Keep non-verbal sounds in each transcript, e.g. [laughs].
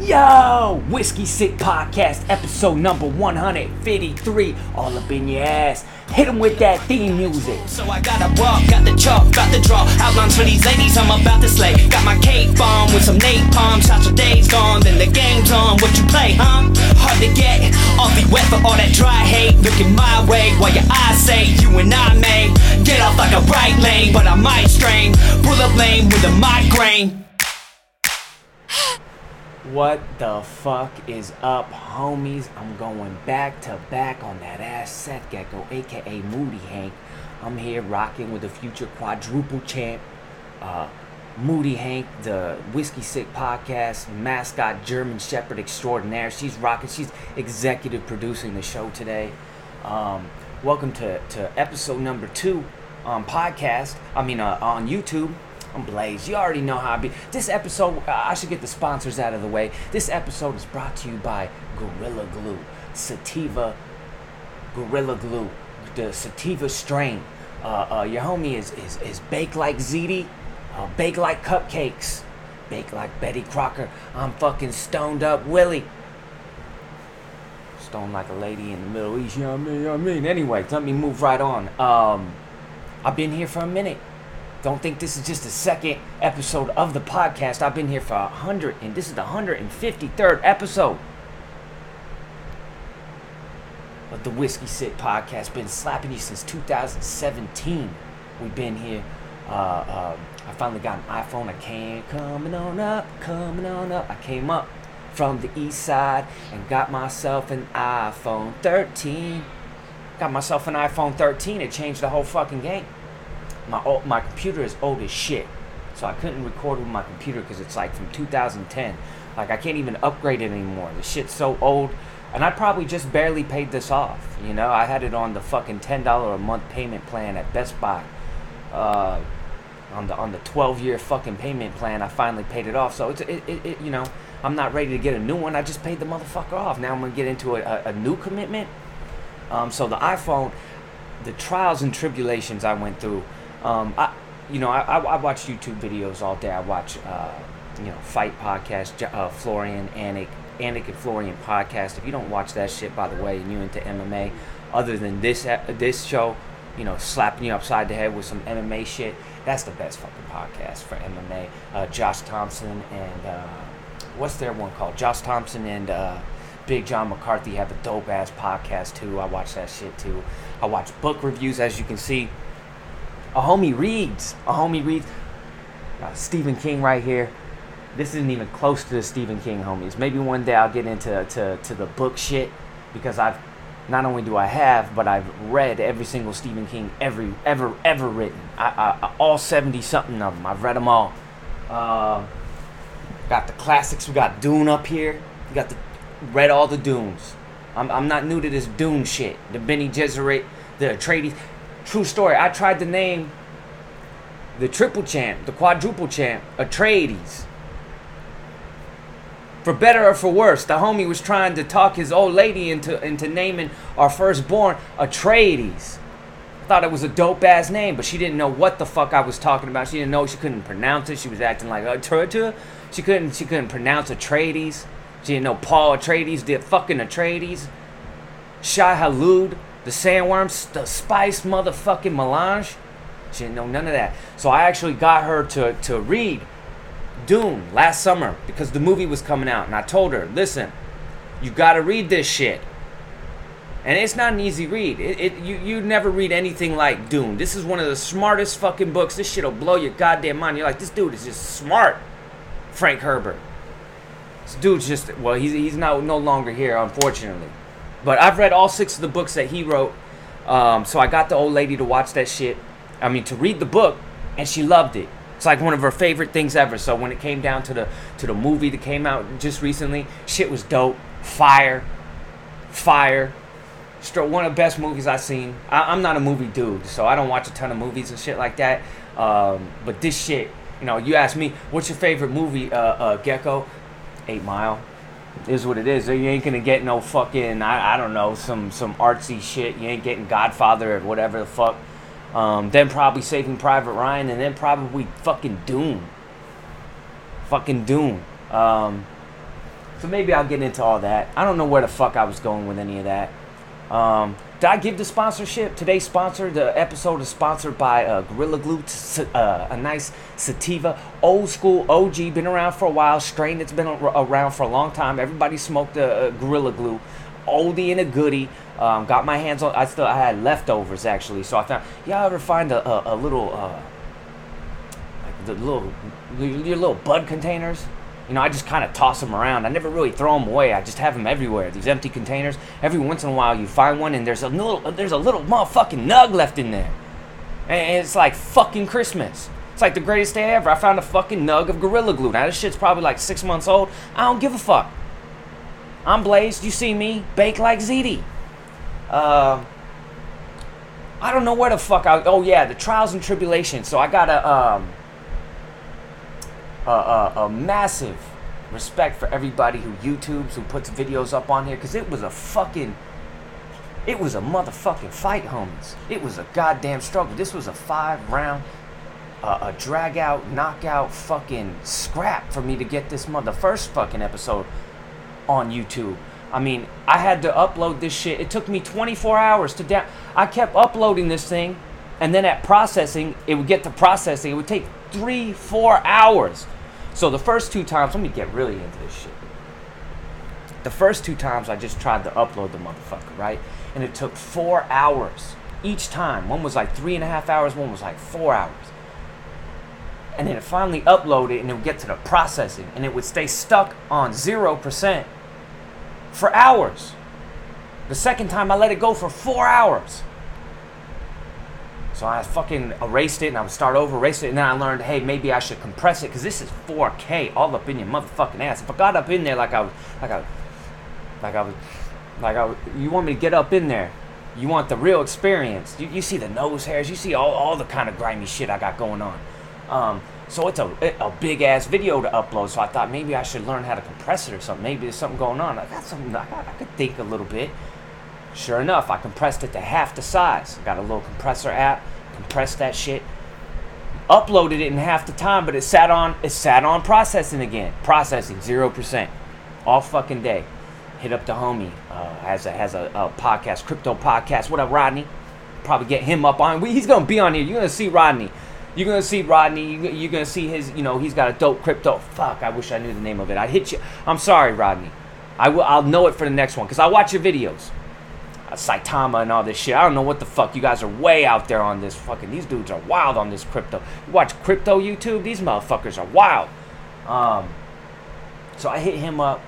Yo, Whiskey Sick Podcast, episode number 153, all up in your ass. Hit them with that theme music. So I gotta walk, got the chalk, got the draw. Outlines for these ladies, I'm about to slay. Got my cake bomb with some napalm. Shots your days gone, then the game's on. What you play, huh? Hard to get. Awfully wet for all that dry hate. Looking my way while your eyes say you and I may get off like a right lane, but I might strain. Pull up lane with a migraine. What the fuck is up, homies? I'm going back to back on that ass Seth Gecko, aka Moody Hank. I'm here rocking with the future quadruple champ, uh, Moody Hank, the Whiskey Sick podcast mascot German Shepherd extraordinaire. She's rocking. She's executive producing the show today. Um, welcome to, to episode number two on podcast. I mean, uh, on YouTube. I'm Blaze. You already know how I be. This episode, uh, I should get the sponsors out of the way. This episode is brought to you by Gorilla Glue, Sativa Gorilla Glue, the Sativa strain. Uh, uh, your homie is, is, is baked like ZD, uh, bake like cupcakes, bake like Betty Crocker. I'm fucking stoned up Willie. Stoned like a lady in the Middle East, you know what I mean? You know what I mean? Anyway, let me move right on. Um, I've been here for a minute. Don't think this is just the second episode of the podcast. I've been here for a hundred, and this is the hundred and fifty-third episode of the Whiskey Sick podcast. Been slapping you since 2017. We've been here. Uh, uh, I finally got an iPhone. I came coming on up, coming on up. I came up from the east side and got myself an iPhone 13. Got myself an iPhone 13. It changed the whole fucking game my old, my computer is old as shit, so I couldn't record with my computer because it's like from 2010. Like I can't even upgrade it anymore. The shit's so old, and I probably just barely paid this off. You know, I had it on the fucking ten dollar a month payment plan at Best Buy. Uh, on the on the 12 year fucking payment plan, I finally paid it off. So it's it, it, it you know I'm not ready to get a new one. I just paid the motherfucker off. Now I'm gonna get into a, a, a new commitment. Um, so the iPhone, the trials and tribulations I went through um, I, you know, I, I, watch YouTube videos all day. I watch, uh, you know, fight podcast, uh, Florian, Anik, Anik and Florian podcast. If you don't watch that shit, by the way, and you into MMA, other than this this show, you know, slapping you upside the head with some MMA shit, that's the best fucking podcast for MMA. Uh, Josh Thomson and uh, what's their one called? Josh Thomson and uh, Big John McCarthy have a dope ass podcast too. I watch that shit too. I watch book reviews, as you can see a homie reads. A homie reads. Uh, Stephen King right here. This isn't even close to the Stephen King homies. Maybe one day I'll get into to, to the book shit because I've not only do I have, but I've read every single Stephen King every ever ever written. I, I, all seventy something of them. I've read them all. Uh, got the classics. We got Dune up here. We got the read all the Dunes. I'm, I'm not new to this Dune shit. The Bene Gesserit, the Atreides. True story. I tried to name the triple champ, the quadruple champ, Atreides. For better or for worse, the homie was trying to talk his old lady into into naming our firstborn Atreides. I thought it was a dope ass name, but she didn't know what the fuck I was talking about. She didn't know she couldn't pronounce it. She was acting like Atreides. She couldn't she couldn't pronounce Atreides. She didn't know Paul Atreides, did fucking Atreides. Shai-Hulud the sandworms, the spice motherfucking melange. She didn't know none of that. So I actually got her to, to read Dune last summer because the movie was coming out. And I told her, listen, you gotta read this shit. And it's not an easy read. It, it you you never read anything like Dune. This is one of the smartest fucking books. This shit'll blow your goddamn mind. You're like, this dude is just smart. Frank Herbert. This dude's just well, he's he's now no longer here, unfortunately. But I've read all six of the books that he wrote. Um, so I got the old lady to watch that shit. I mean, to read the book, and she loved it. It's like one of her favorite things ever. So when it came down to the to the movie that came out just recently, shit was dope. Fire, fire. One of the best movies I've seen. I, am not a movie dude, so I don't watch a ton of movies and shit like that. Um, but this shit, you know, you ask me, what's your favorite movie, uh, uh, Gecko? Eight Mile is what it is. You ain't gonna get no fucking I, I don't know some some artsy shit. You ain't getting Godfather or whatever the fuck. Um, then probably Saving Private Ryan, and then probably fucking Doom. Fucking Doom. Um, So maybe I'll get into all that. I don't know where the fuck I was going with any of that. Um, did I give the sponsorship? Today's sponsor, the episode is sponsored by uh, Gorilla Glue, uh, a nice sativa, old school OG, been around for a while, strain that's been around for a long time. Everybody smoked a, Gorilla Glue, oldie and a goodie. Um, got my hands on. I still I had leftovers actually, so I found. Y'all ever find a, a, a little, uh, like the little, your little bud containers? You know, I just kind of toss them around. I never really throw them away. I just have them everywhere. These empty containers. Every once in a while, you find one, and there's a little, there's a little motherfucking nug left in there, and it's like fucking Christmas. It's like the greatest day ever. I found a fucking nug of Gorilla Glue. Now this shit's probably like six months old. I don't give a fuck. I'm Blazed. You see me, bake like ZD. Uh, I don't know where the fuck I. Oh yeah, the trials and tribulations. So I got a um a, a, a massive respect for everybody who YouTubes, who puts videos up on here, because it was a fucking, it was a motherfucking fight, homies. It was a goddamn struggle. This was a five round, uh, a drag out, knockout fucking scrap for me to get this mother, the first fucking episode on YouTube. I mean, I had to upload this shit. It took me 24 hours to down. I kept uploading this thing, and then at processing, it would get to processing. It would take three, four hours so the first two times, let me get really into this shit. The first two times I just tried to upload the motherfucker, right? And it took four hours each time. One was like three and a half hours, one was like four hours. And then it finally uploaded and it would get to the processing and it would stay stuck on 0% for hours. The second time I let it go for four hours. So I fucking erased it and I would start over, erase it, and then I learned, hey, maybe I should compress it because this is 4K all up in your motherfucking ass. If I got up in there like I was, like I, like I was, like I, you want me to get up in there, you want the real experience. You, you see the nose hairs, you see all, all the kind of grimy shit I got going on. Um, so it's a, a big ass video to upload. So I thought maybe I should learn how to compress it or something. Maybe there's something going on. I got something. I, got, I could think a little bit. Sure enough, I compressed it to half the size. Got a little compressor app, compressed that shit, uploaded it in half the time, but it sat on it sat on processing again. Processing zero percent, all fucking day. Hit up the homie uh, has a has a, a, podcast, crypto podcast. What up, Rodney? Probably get him up on. He's gonna be on here. You're gonna see Rodney. You're gonna see Rodney. You're gonna see his. You know, he's got a dope crypto. Fuck, I wish I knew the name of it. I'd hit you. I'm sorry, Rodney. I will. I'll know it for the next one because I watch your videos. Saitama and all this shit. I don't know what the fuck. You guys are way out there on this fucking. These dudes are wild on this crypto. You watch crypto YouTube. These motherfuckers are wild. Um, so I hit him up.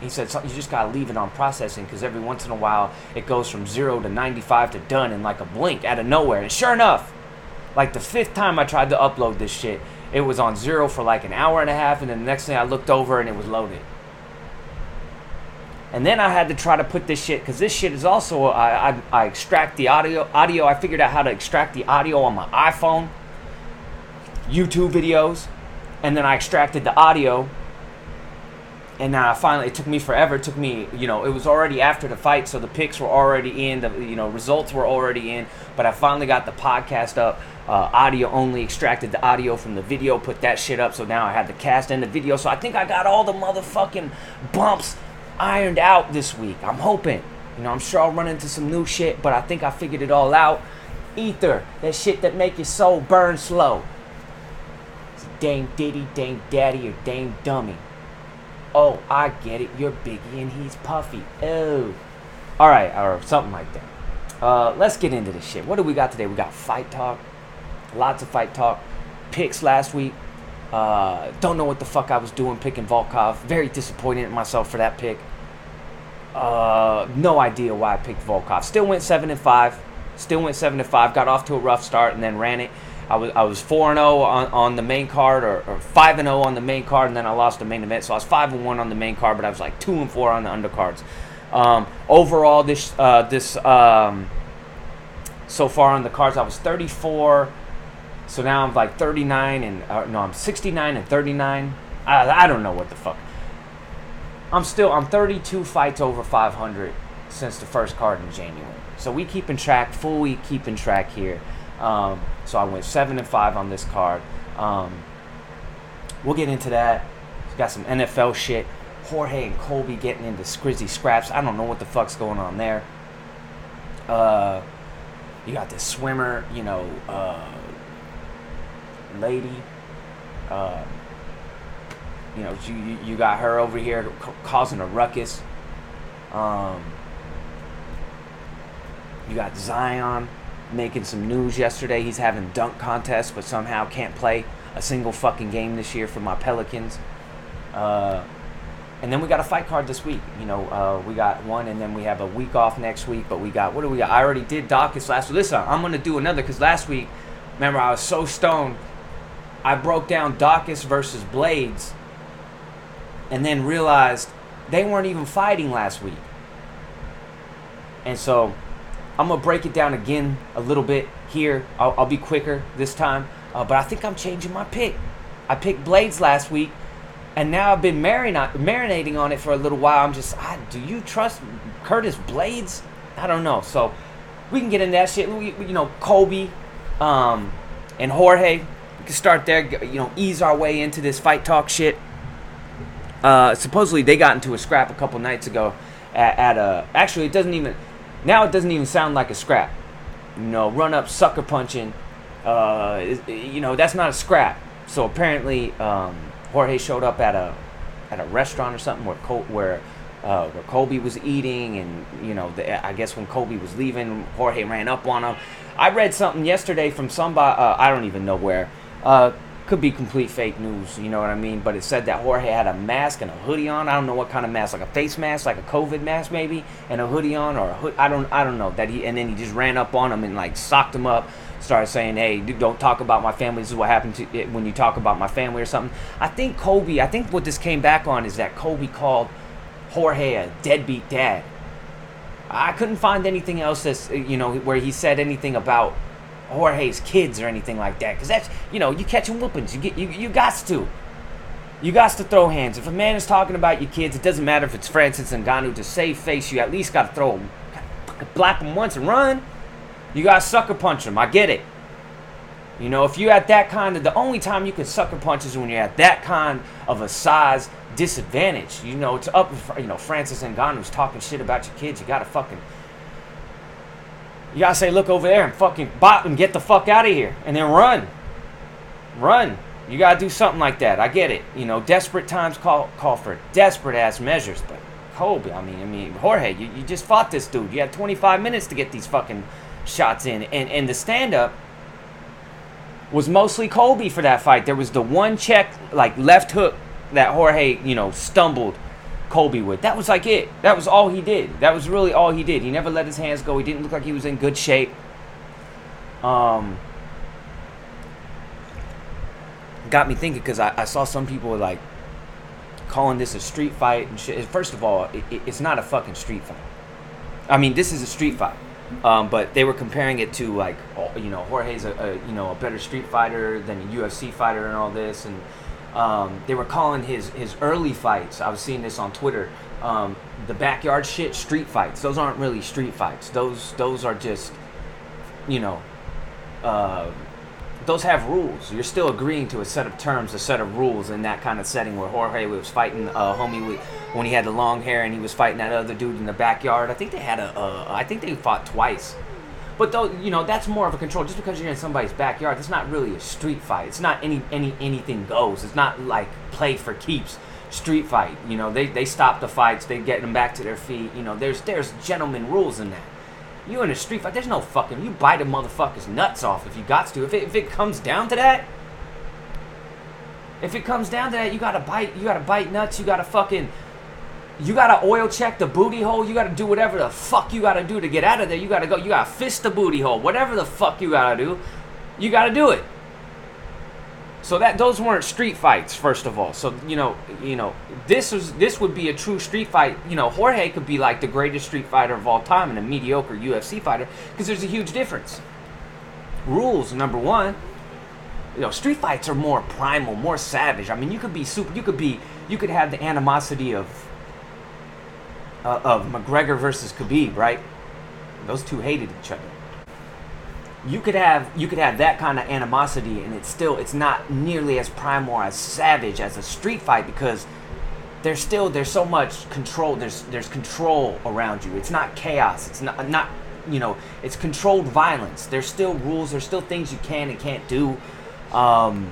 He said, you just gotta leave it on processing because every once in a while it goes from zero to 95 to done in like a blink out of nowhere. And sure enough, like the fifth time I tried to upload this shit, it was on zero for like an hour and a half, and then the next thing I looked over and it was loaded. And then I had to try to put this shit because this shit is also I, I, I extract the audio audio. I figured out how to extract the audio on my iPhone, YouTube videos, and then I extracted the audio. And now I finally it took me forever. It took me you know it was already after the fight, so the picks were already in. The you know results were already in. But I finally got the podcast up. Uh, audio only extracted the audio from the video, put that shit up. So now I had the cast and the video. So I think I got all the motherfucking bumps ironed out this week. I'm hoping. You know, I'm sure I'll run into some new shit, but I think I figured it all out. Ether, that shit that make your soul burn slow. It's Dame Diddy, Dame Daddy, or Dame Dummy. Oh, I get it. You're Biggie and he's Puffy. Oh. Alright, or something like that. Uh, let's get into this shit. What do we got today? We got fight talk. Lots of fight talk. Picks last week. Uh, don't know what the fuck I was doing picking Volkov. Very disappointed in myself for that pick. Uh, no idea why I picked Volkov. Still went seven and five. Still went seven and five. Got off to a rough start and then ran it. I was I was four and zero oh on, the main card or, or five and zero oh on the main card, and then I lost the main event. So I was five and one on the main card, but I was like two and four on the undercards. Um, overall, this uh, this um, so far on the cards, I was 34 so now I'm like 39 and uh, no, I'm 69 and 39. I, I don't know what the fuck. I'm still I'm 32 fights over 500 since the first card in January. So we keeping track, fully keeping track here. Um, so I went seven and five on this card. Um, we'll get into that. Got some NFL shit. Jorge and Colby getting into scrizzy scraps. I don't know what the fuck's going on there. Uh, you got this swimmer, you know, uh, lady. Uh, you know, you, you got her over here causing a ruckus. Um, you got Zion making some news yesterday. He's having dunk contests, but somehow can't play a single fucking game this year for my Pelicans. Uh, and then we got a fight card this week. You know, uh, we got one, and then we have a week off next week. But we got what do we got? I already did Dawkins last week. Listen, I'm gonna do another because last week, remember, I was so stoned. I broke down Dawkins versus Blaydes, and then realized they weren't even fighting last week. And so, I'm gonna break it down again a little bit here. I'll, I'll be quicker this time, uh, but I think I'm changing my pick. I picked Blaydes last week and now I've been marinating marinating on it for a little while. I'm just, I, do you trust Curtis Blaydes? I don't know. So we can get into that shit. We, we- you know, Colby um, and Jorge. We can start there. You know, ease our way into this fight talk shit. Uh, supposedly they got into a scrap a couple nights ago at, at a. Actually, it doesn't even. Now it doesn't even sound like a scrap. You know, run up sucker punching. Uh, you know, that's not a scrap. So apparently, um, Jorge showed up at a at a restaurant or something where Col- where uh, where Colby was eating, and you know, the, I guess when Colby was leaving, Jorge ran up on him. I read something yesterday from somebody uh, I don't even know where. Uh, could be complete fake news, you know what I mean? But it said that Jorge had a mask and a hoodie on. I don't know what kind of mask, like a face mask, like a COVID mask maybe, and a hoodie on, or a hood. I don't, I don't know. That he and then he just ran up on him and like socked him up. Started saying, "Hey, dude, don't talk about my family. This is what happened to it when you talk about my family or something." I think Colby. I think what this came back on is that Colby called Jorge a deadbeat dad. I couldn't find anything else that's eh, you know where he said anything about Jorge's kids or anything like that. Because that's you know you catching whoopings. You get you you got to. You got to throw hands. If a man is talking about your kids, it doesn't matter if it's Francis and Ngannou to save face. You at least got to throw blap him once and run. You got to sucker punch him. I get it. You know, if you're at that kind of, the only time you can sucker punch is when you're at that kind of a size disadvantage. You know, it's up, you know, Francis and Ngannou's talking shit about your kids. You gotta fucking, you gotta say, look over there and fucking bop and get the fuck out of here. And then run. Run. You gotta do something like that. I get it. You know, desperate times call call for desperate ass measures. But Colby, I mean, I mean, Jorge, you, you just fought this dude. You had 25 minutes to get these fucking shots in. And and the stand up was mostly Colby for that fight. There was the one check, like left hook, that Jorge, you know, stumbled Colby with. That was like it. That was all he did. That was really all he did. He never let his hands go. He didn't look like he was in good shape. Um, got me thinking because I, I saw some people like calling this a street fight and shit. First of all, it, it- it's not a fucking street fight. I mean, this is a street fight. Um, but they were comparing it to like, oh, you know, Jorge's a, a you know a better street fighter than a UFC fighter and all this, and um, they were calling his his early fights. I was seeing this on Twitter. Um, the backyard shit, street fights. Those aren't really street fights. Those those are just, you know, uh, those have rules. You're still agreeing to a set of terms, a set of rules in that kind of setting where Jorge was fighting uh, homie with, when he had the long hair and he was fighting that other dude in the backyard. I think they had a, uh, I think they fought twice. But though you know that's more of a control. Just because you're in somebody's backyard, it's not really a street fight. It's not any any anything goes. It's not like play for keeps street fight. You know they they stop the fights. They get them back to their feet. You know there's there's gentleman rules in that. You in a street fight, there's no fucking. You bite a motherfucker's nuts off if you got to. If it, if it comes down to that, if it comes down to that, you gotta bite. You gotta bite nuts. You gotta fucking. You gotta oil check the booty hole. You gotta do whatever the fuck you gotta do to get out of there. You gotta go. You gotta fist the booty hole. Whatever the fuck you gotta do, you gotta do it. So that those weren't street fights, first of all. So you know, you know, this was this would be a true street fight. You know, Jorge could be like the greatest street fighter of all time and a mediocre UFC fighter because there's a huge difference. Rules number one. You know, street fights are more primal, more savage. I mean, you could be super. You could be. You could have the animosity of uh, of McGregor versus Khabib, right? Those two hated each other you could have you could have that kind of animosity and it's still it's not nearly as primal or as savage as a street fight because there's still there's so much control. There's there's control around you. It's not chaos. It's not not you know. It's controlled violence. There's still rules. There's still things you can and can't do. Um,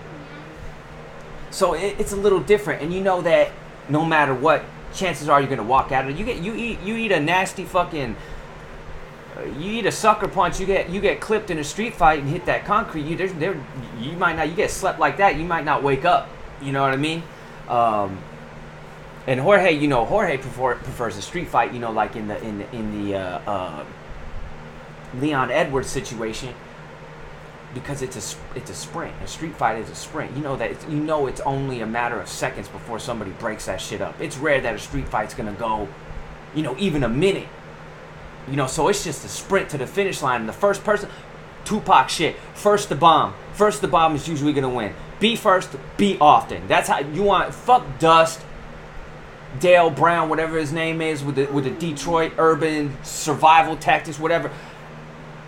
so it, it's a little different, and you know that no matter what, chances are you're gonna walk out of it. You get you eat you eat a nasty fucking. uh, You eat a sucker punch, you get you get clipped in a street fight and hit that concrete. You there you might not you get slept like that. You might not wake up. You know what I mean? Um, and Jorge, you know, Jorge prefer, prefers a street fight. You know, like in the in the in the uh, uh, Leon Edwards situation, because it's a it's a sprint. A street fight is a sprint. You know that you know it's only a matter of seconds before somebody breaks that shit up. It's rare that a street fight's gonna go, you know, even a minute. You know, so it's just a sprint to the finish line. And the first person, Tupac shit. First the bomb. First the bomb is usually gonna win. Be first, be often. That's how you want. Fuck dust. Dale Brown, whatever his name is, with the with the Detroit urban survival tactics, whatever.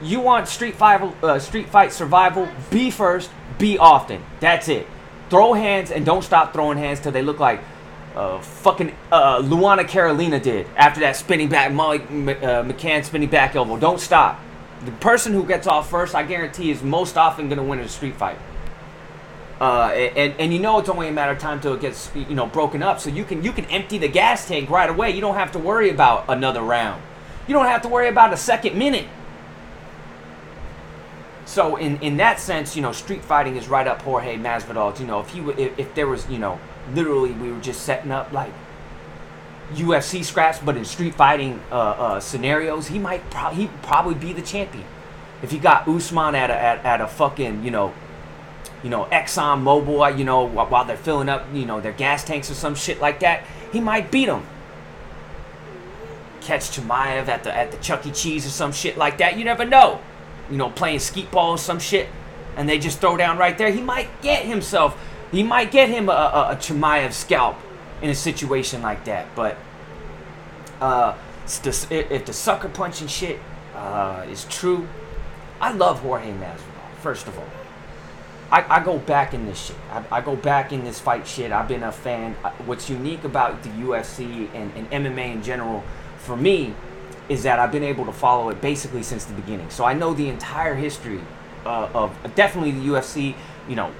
You want street fight, uh, street fight survival? Be first, be often. That's it. Throw hands and don't stop throwing hands till they look like uh, fucking uh, Luana Carolina did after that spinning back Molly uh, McCann spinning back elbow. Don't stop. The person who gets off first, I guarantee, is most often gonna win in a street fight. Uh, and, and you know it's only a matter of time till it gets you know broken up. So you can you can empty the gas tank right away. You don't have to worry about another round. You don't have to worry about a second minute. So in, in that sense, you know, street fighting is right up Jorge Masvidal's. You know, if he w- if, if there was you know literally we were just setting up like UFC scraps, but in street fighting uh, uh, scenarios, he might pro- he probably be the champion. If he got Usman at a at, at a fucking you know you know, Exxon Mobil, you know, wh- while they're filling up, you know, their gas tanks or some shit like that, he might beat him. Catch Chimaev at the at the Chuck E. Cheese or some shit like that. You never know. You know, playing skeet ball or some shit, and they just throw down right there. He might get himself. He might get him a, a, a Chimaev scalp in a situation like that. But uh, if the sucker punching shit uh, is true, I love Jorge Masvidal. First of all. I, I go back in this shit. I, I go back in this fight shit. I've been a fan. What's unique about the UFC and, and MMA in general, for me, is that I've been able to follow it basically since the beginning. So I know the entire history uh, of definitely the UFC. You know,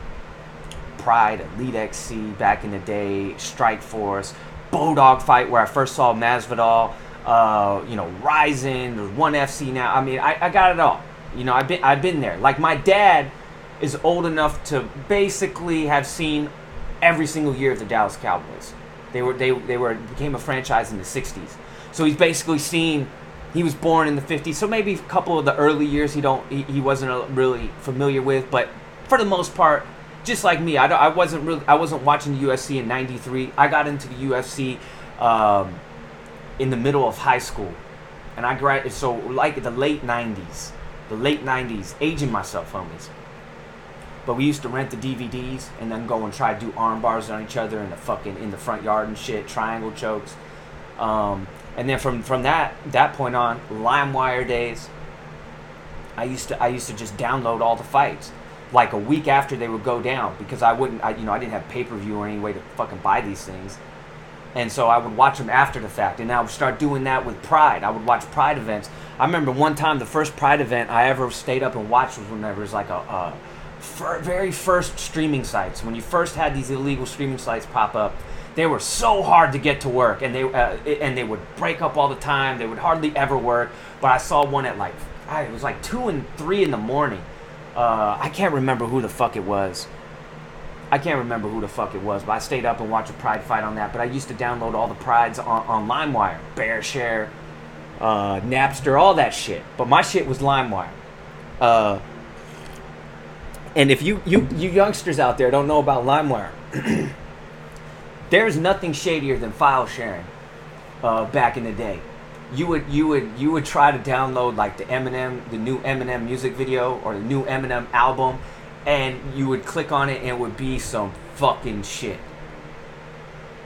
Pride, Elite XC back in the day, Strike Force, Bodog fight where I first saw Masvidal. Uh, you know, Rizin, There's one FC now. I mean, I, I got it all. You know, I've been I've been there. Like my dad is old enough to basically have seen every single year of the Dallas Cowboys. They were they they were became a franchise in the '60s. So he's basically seen. He was born in the '50s, so maybe a couple of the early years he don't he, he wasn't really familiar with, but for the most part, just like me, I, I wasn't really I wasn't watching the UFC in '93. I got into the UFC um, in the middle of high school, and I grad so like the late '90s, the late '90s, aging myself, homies. But we used to rent the DVDs and then go and try to do arm bars on each other in the fucking in the front yard and shit, triangle chokes. Um, and then from from that that point on, LimeWire days. I used to I used to just download all the fights like a week after they would go down because I wouldn't I, you know I didn't have pay per view or any way to fucking buy these things. And so I would watch them after the fact, and I would start doing that with Pride. I would watch Pride events. I remember one time the first Pride event I ever stayed up and watched was whenever it was like a, a very first streaming sites. When you first had these illegal streaming sites pop up, they were so hard to get to work, and they uh, and they would break up all the time. They would hardly ever work. But I saw one at like I- it was like two and three in the morning. Uh, I can't remember who the fuck it was. I can't remember who the fuck it was, but I stayed up and watched a Pride fight on that. But I used to download all the Prides on, on LimeWire, BearShare, uh, Napster, all that shit. But my shit was LimeWire. Uh, and if you, you you youngsters out there don't know about LimeWire, [clears throat] there's nothing shadier than file sharing. Uh, back in the day, you would you would you would try to download like the Eminem, the new Eminem music video or the new Eminem album, and you would click on it and it would be some fucking shit.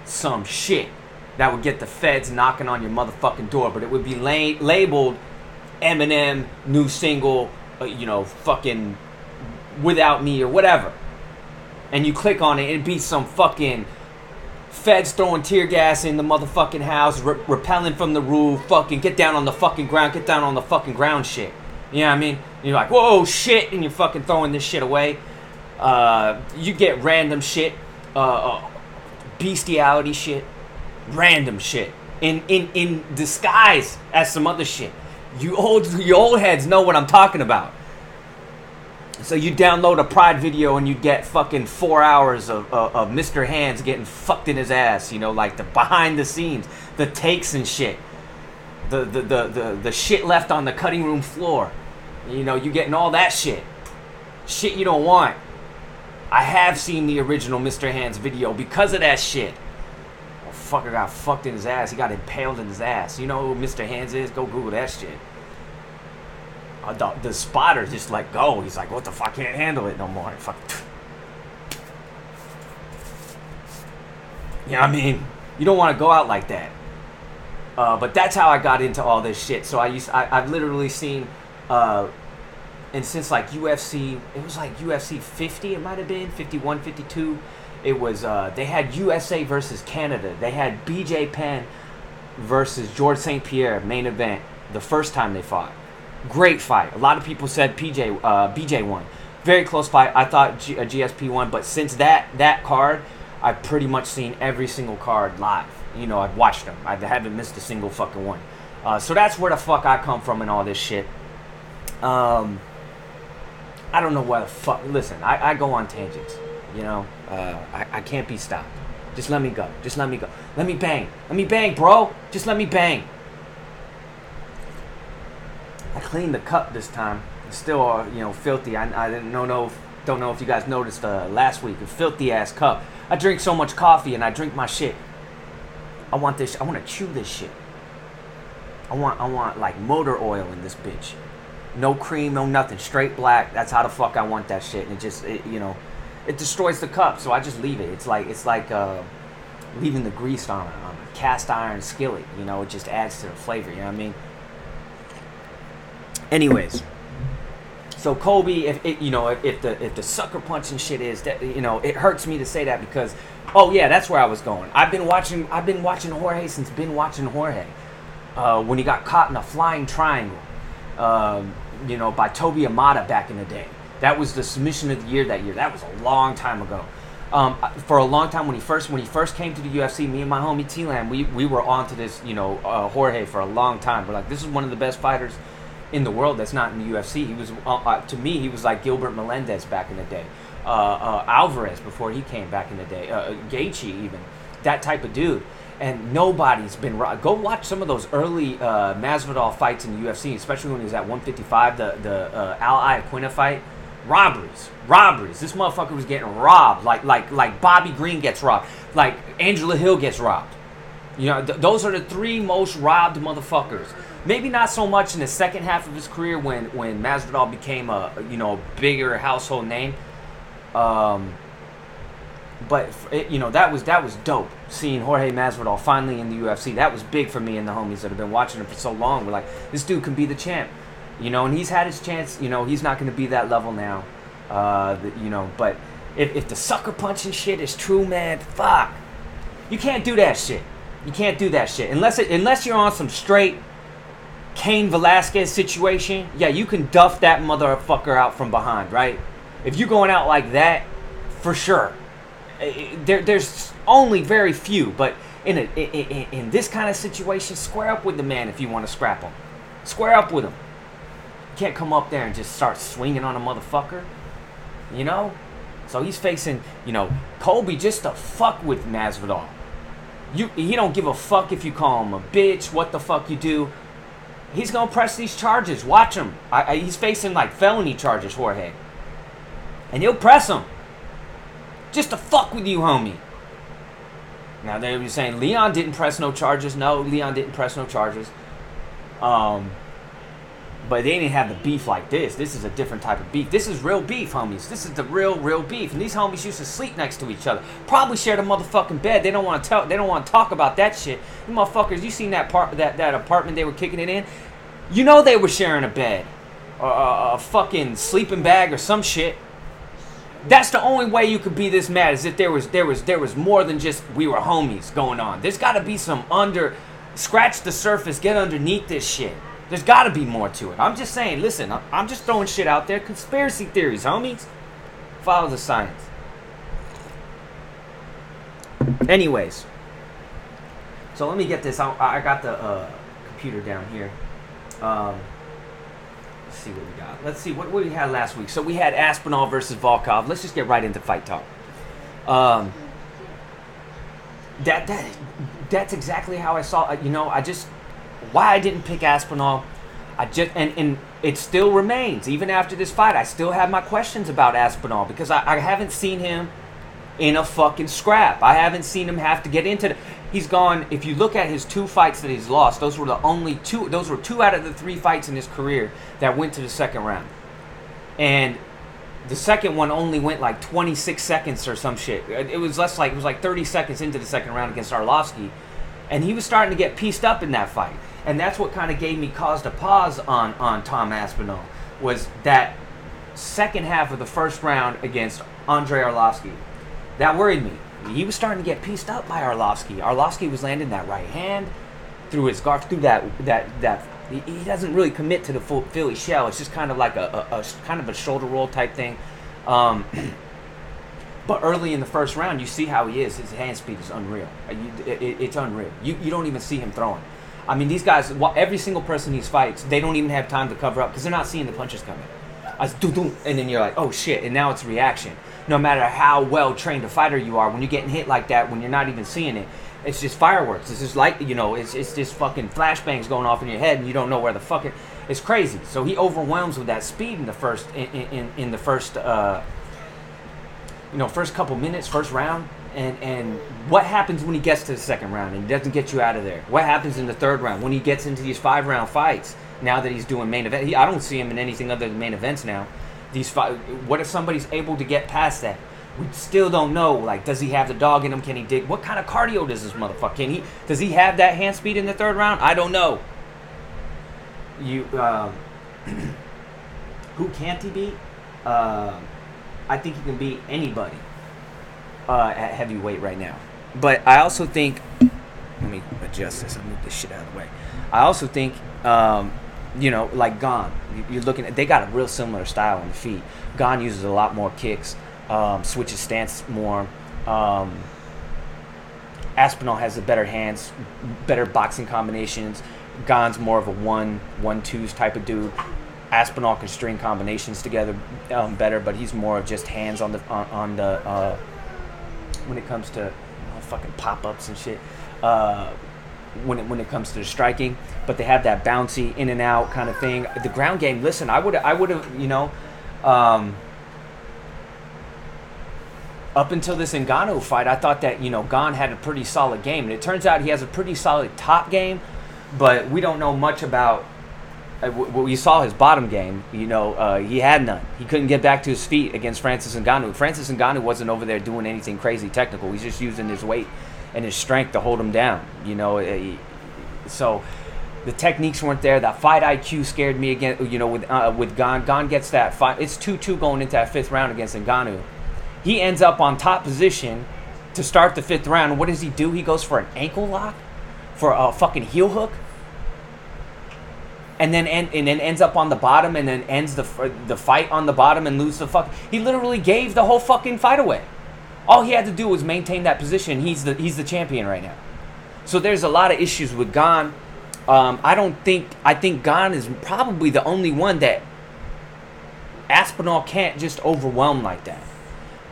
Some shit that would get the feds knocking on your motherfucking door, but it would be la- labeled Eminem new single, uh, you know, fucking without me or whatever. And you click on it, it'd be some fucking Feds throwing tear gas in the motherfucking house, re- repelling from the roof, fucking get down on the fucking ground, get down on the fucking ground shit. You know what I mean? And you're like, whoa, shit, and you're fucking throwing this shit away. Uh, you get random shit, uh, uh, bestiality shit, random shit, in, in, in disguise as some other shit. You old, you old heads know what I'm talking about. So you download a Pride video and you get fucking four hours of, of, of Mr. Hands getting fucked in his ass. You know, like the behind the scenes, the takes and shit, the the the the, the shit left on the cutting room floor. You know, you getting all that shit, shit you don't want. I have seen the original Mr. Hands video because of that shit. Oh, fucker got fucked in his ass. He got impaled in his ass. You know who Mr. Hands is? Go Google that shit. Uh, the, the spotter just let go. He's like, what the fuck? Can't handle it no more. Fuck. You know what I mean? You don't want to go out like that. Uh, but that's how I got into all this shit. So I used, I, I've literally seen, uh, and since like UFC, it was like UFC 50, it might have been 51, 52. It was, uh, they had USA versus Canada. They had BJ Penn versus Georges St. Pierre main event the first time they fought. Great fight. A lot of people said PJ, uh, BJ won. Very close fight. I thought G- uh, GSP won, but since that that card, I've pretty much seen every single card live. You know, I've watched them. I haven't missed a single fucking one. Uh, so that's where the fuck I come from and all this shit. Um, I don't know where the fuck. Listen, I, I go on tangents. You know, uh, I, I can't be stopped. Just let me go. Just let me go. Let me bang. Let me bang, bro. Just let me bang. I cleaned the cup this time. It's still, uh, you know, filthy. I, I didn't know, know don't know if you guys noticed uh, last week. A filthy ass cup. I drink so much coffee and I drink my shit. I want this. I want to chew this shit. I want. I want like motor oil in this bitch. No cream, no nothing. Straight black. That's how the fuck I want that shit. And it just, it, you know, it destroys the cup. So I just leave it. It's like it's like uh, leaving the grease on a, on a cast iron skillet. You know, it just adds to the flavor. You know what I mean? Anyways, so Colby, if it, you know, if, if the if the sucker punching shit is that, you know, it hurts me to say that because, oh yeah, that's where I was going. I've been watching, I've been watching Jorge since been watching Jorge. Uh, when he got caught in a flying triangle, um, you know, by Toby Imada back in the day. That was the submission of the year that year. That was a long time ago. Um, for a long time when he first when he first came to the UFC, me and my homie T Lam, we we were onto this, you know, uh, Jorge for a long time. We're like, this is one of the best fighters in the world that's not in the UFC. He was uh, uh, to me, he was like Gilbert Melendez back in the day, uh, uh, Alvarez before he came back in the day, Gaethje even, that type of dude. And nobody's been go watch some of those early Masvidal fights in the UFC, especially when he was at 155, the the Al Iaquinta fight. Robberies, robberies. This motherfucker was getting robbed, like like like Bobby Green gets robbed, like Angela Hill gets robbed. You know, th- those are the three most robbed motherfuckers. Maybe not so much in the second half of his career when when Masvidal became a you know bigger household name. Um, but it, you know that was that was dope seeing Jorge Masvidal finally in the UFC. That was big for me and the homies that have been watching him for so long. We're like, this dude can be the champ, you know, and he's had his chance. You know, he's not going to be that level now, uh, you know. But if, if the sucker punching shit is true, man, fuck, you can't do that shit. You can't do that shit unless it, unless you're on some straight Cain Velasquez situation. Yeah, you can duff that motherfucker out from behind, right? If you're going out like that, for sure. There, there's only very few, but in, a, in, in, this kind of situation, square up with the man if you want to scrap him. Square up with him. You can't come up there and just start swinging on a motherfucker. You know? So he's facing, you know, Colby just to fuck with Masvidal. You, he don't give a fuck if you call him a bitch, what the fuck you do. He's gonna press these charges. Watch him. I, I, he's facing like felony charges, Jorge. And he'll press them. Just to fuck with you, homie. Now they were saying Leon didn't press no charges. No, Leon didn't press no charges. Um, but they didn't have the beef like this. This is a different type of beef. This is real beef, homies. This is the real, real beef. And these homies used to sleep next to each other. Probably shared a motherfucking bed. They don't want to tell. They don't want to talk about that shit. You motherfuckers, you seen that part, that that apartment they were kicking it in? You know they were sharing a bed, or a, a fucking sleeping bag or some shit. That's the only way you could be this mad is if there was there was there was more than just we were homies going on. There's got to be some under scratch the surface, get underneath this shit. There's got to be more to it. I'm just saying, listen, I'm, just throwing shit out there. Conspiracy theories, homies. Follow the science. Anyways, so let me get this. I, I got the uh, computer down here. Um, let's see what we got. Let's see what, what we had last week. So we had Aspinall versus Volkov. Let's just get right into fight talk. Um, that that that's exactly how I saw. You know, I just why I didn't pick Aspinall. I just and and it still remains even after this fight. I still have my questions about Aspinall because I, I haven't seen him in a fucking scrap. I haven't seen him have to get into the. He's gone. If you look at his two fights that he's lost, those were the only two. Those were two out of the three fights in his career that went to the second round, and the second one only went like 26 seconds or some shit. It was less like it was like 30 seconds into the second round against Arlovsky, and he was starting to get pieced up in that fight and that's what kind of gave me cause to pause on on Tom Aspinall was that second half of the first round against Andrei Arlovsky. That worried me. He was starting to get pieced up by Arlovsky. Arlovsky was landing that right hand through his guard, through that that that. He, doesn't really commit to the full Philly shell. It's just kind of like a, a, a kind of a shoulder roll type thing. Um, [clears throat] but early in the first round, you see how he is. His hand speed is unreal. It, it's unreal. You, you don't even see him throwing. I mean, these guys, every single person he fights, they don't even have time to cover up because they're not seeing the punches coming. And then you're like, oh shit, and now it's reaction. No matter how well trained a fighter you are, when you're getting hit like that, when you're not even seeing it, it's just fireworks. It's just like you know, it's it's just fucking flashbangs going off in your head, and you don't know where the fuck it. It's crazy. So he overwhelms with that speed in the first in in, in the first uh, you know first couple minutes, first round and and what happens when he gets to the second round and doesn't get you out of there? What happens in the third round when he gets into these five round fights? Now that he's doing main event, he, I don't see him in anything other than main events now. These five, what if somebody's able to get past that? We still don't know. Like, does he have the dog in him? Can he dig? What kind of cardio does this motherfucker? Can he? Does he have that hand speed in the third round? I don't know. You, uh, [clears throat] who can't he beat? Uh, I think he can beat anybody uh, at heavyweight right now. But I also think, let me adjust this. I'll move this shit out of the way. I also think, um, you know, like Gane, you're looking at, they got a real similar style on the feet. Gane uses a lot more kicks, um, switches stance more. Um, Aspinall has the better hands, better boxing combinations. Gane's more of a one, one twos type of dude. Aspinall can string combinations together um, better, but he's more of just hands on the on, on the uh, when it comes to know, fucking pop ups and shit. Uh, when it when it comes to the striking, but they have that bouncy in and out kind of thing. The ground game. Listen, I would I would have you know. Um, up until this Ngannou fight, I thought that you know Gane had a pretty solid game, and it turns out he has a pretty solid top game, but we don't know much about we saw his bottom game. You know, uh, he had none. He couldn't get back to his feet against Francis Ngannou. Francis Ngannou wasn't over there doing anything crazy technical. He's just using his weight and his strength to hold him down. You know, uh, so the techniques weren't there. That fight IQ scared me again. You know, with uh, with Gane. Gane gets that fight. It's two two going into that fifth round against Ngannou. He ends up on top position to start the fifth round. What does he do? He goes for an ankle lock, for a fucking heel hook and then and then ends up on the bottom and then ends the the fight on the bottom and loses the fuck. He literally gave the whole fucking fight away. All he had to do was maintain that position. He's the he's the champion right now. So there's a lot of issues with Gane. Um, I don't think I think Gane is probably the only one that Aspinall can't just overwhelm like that.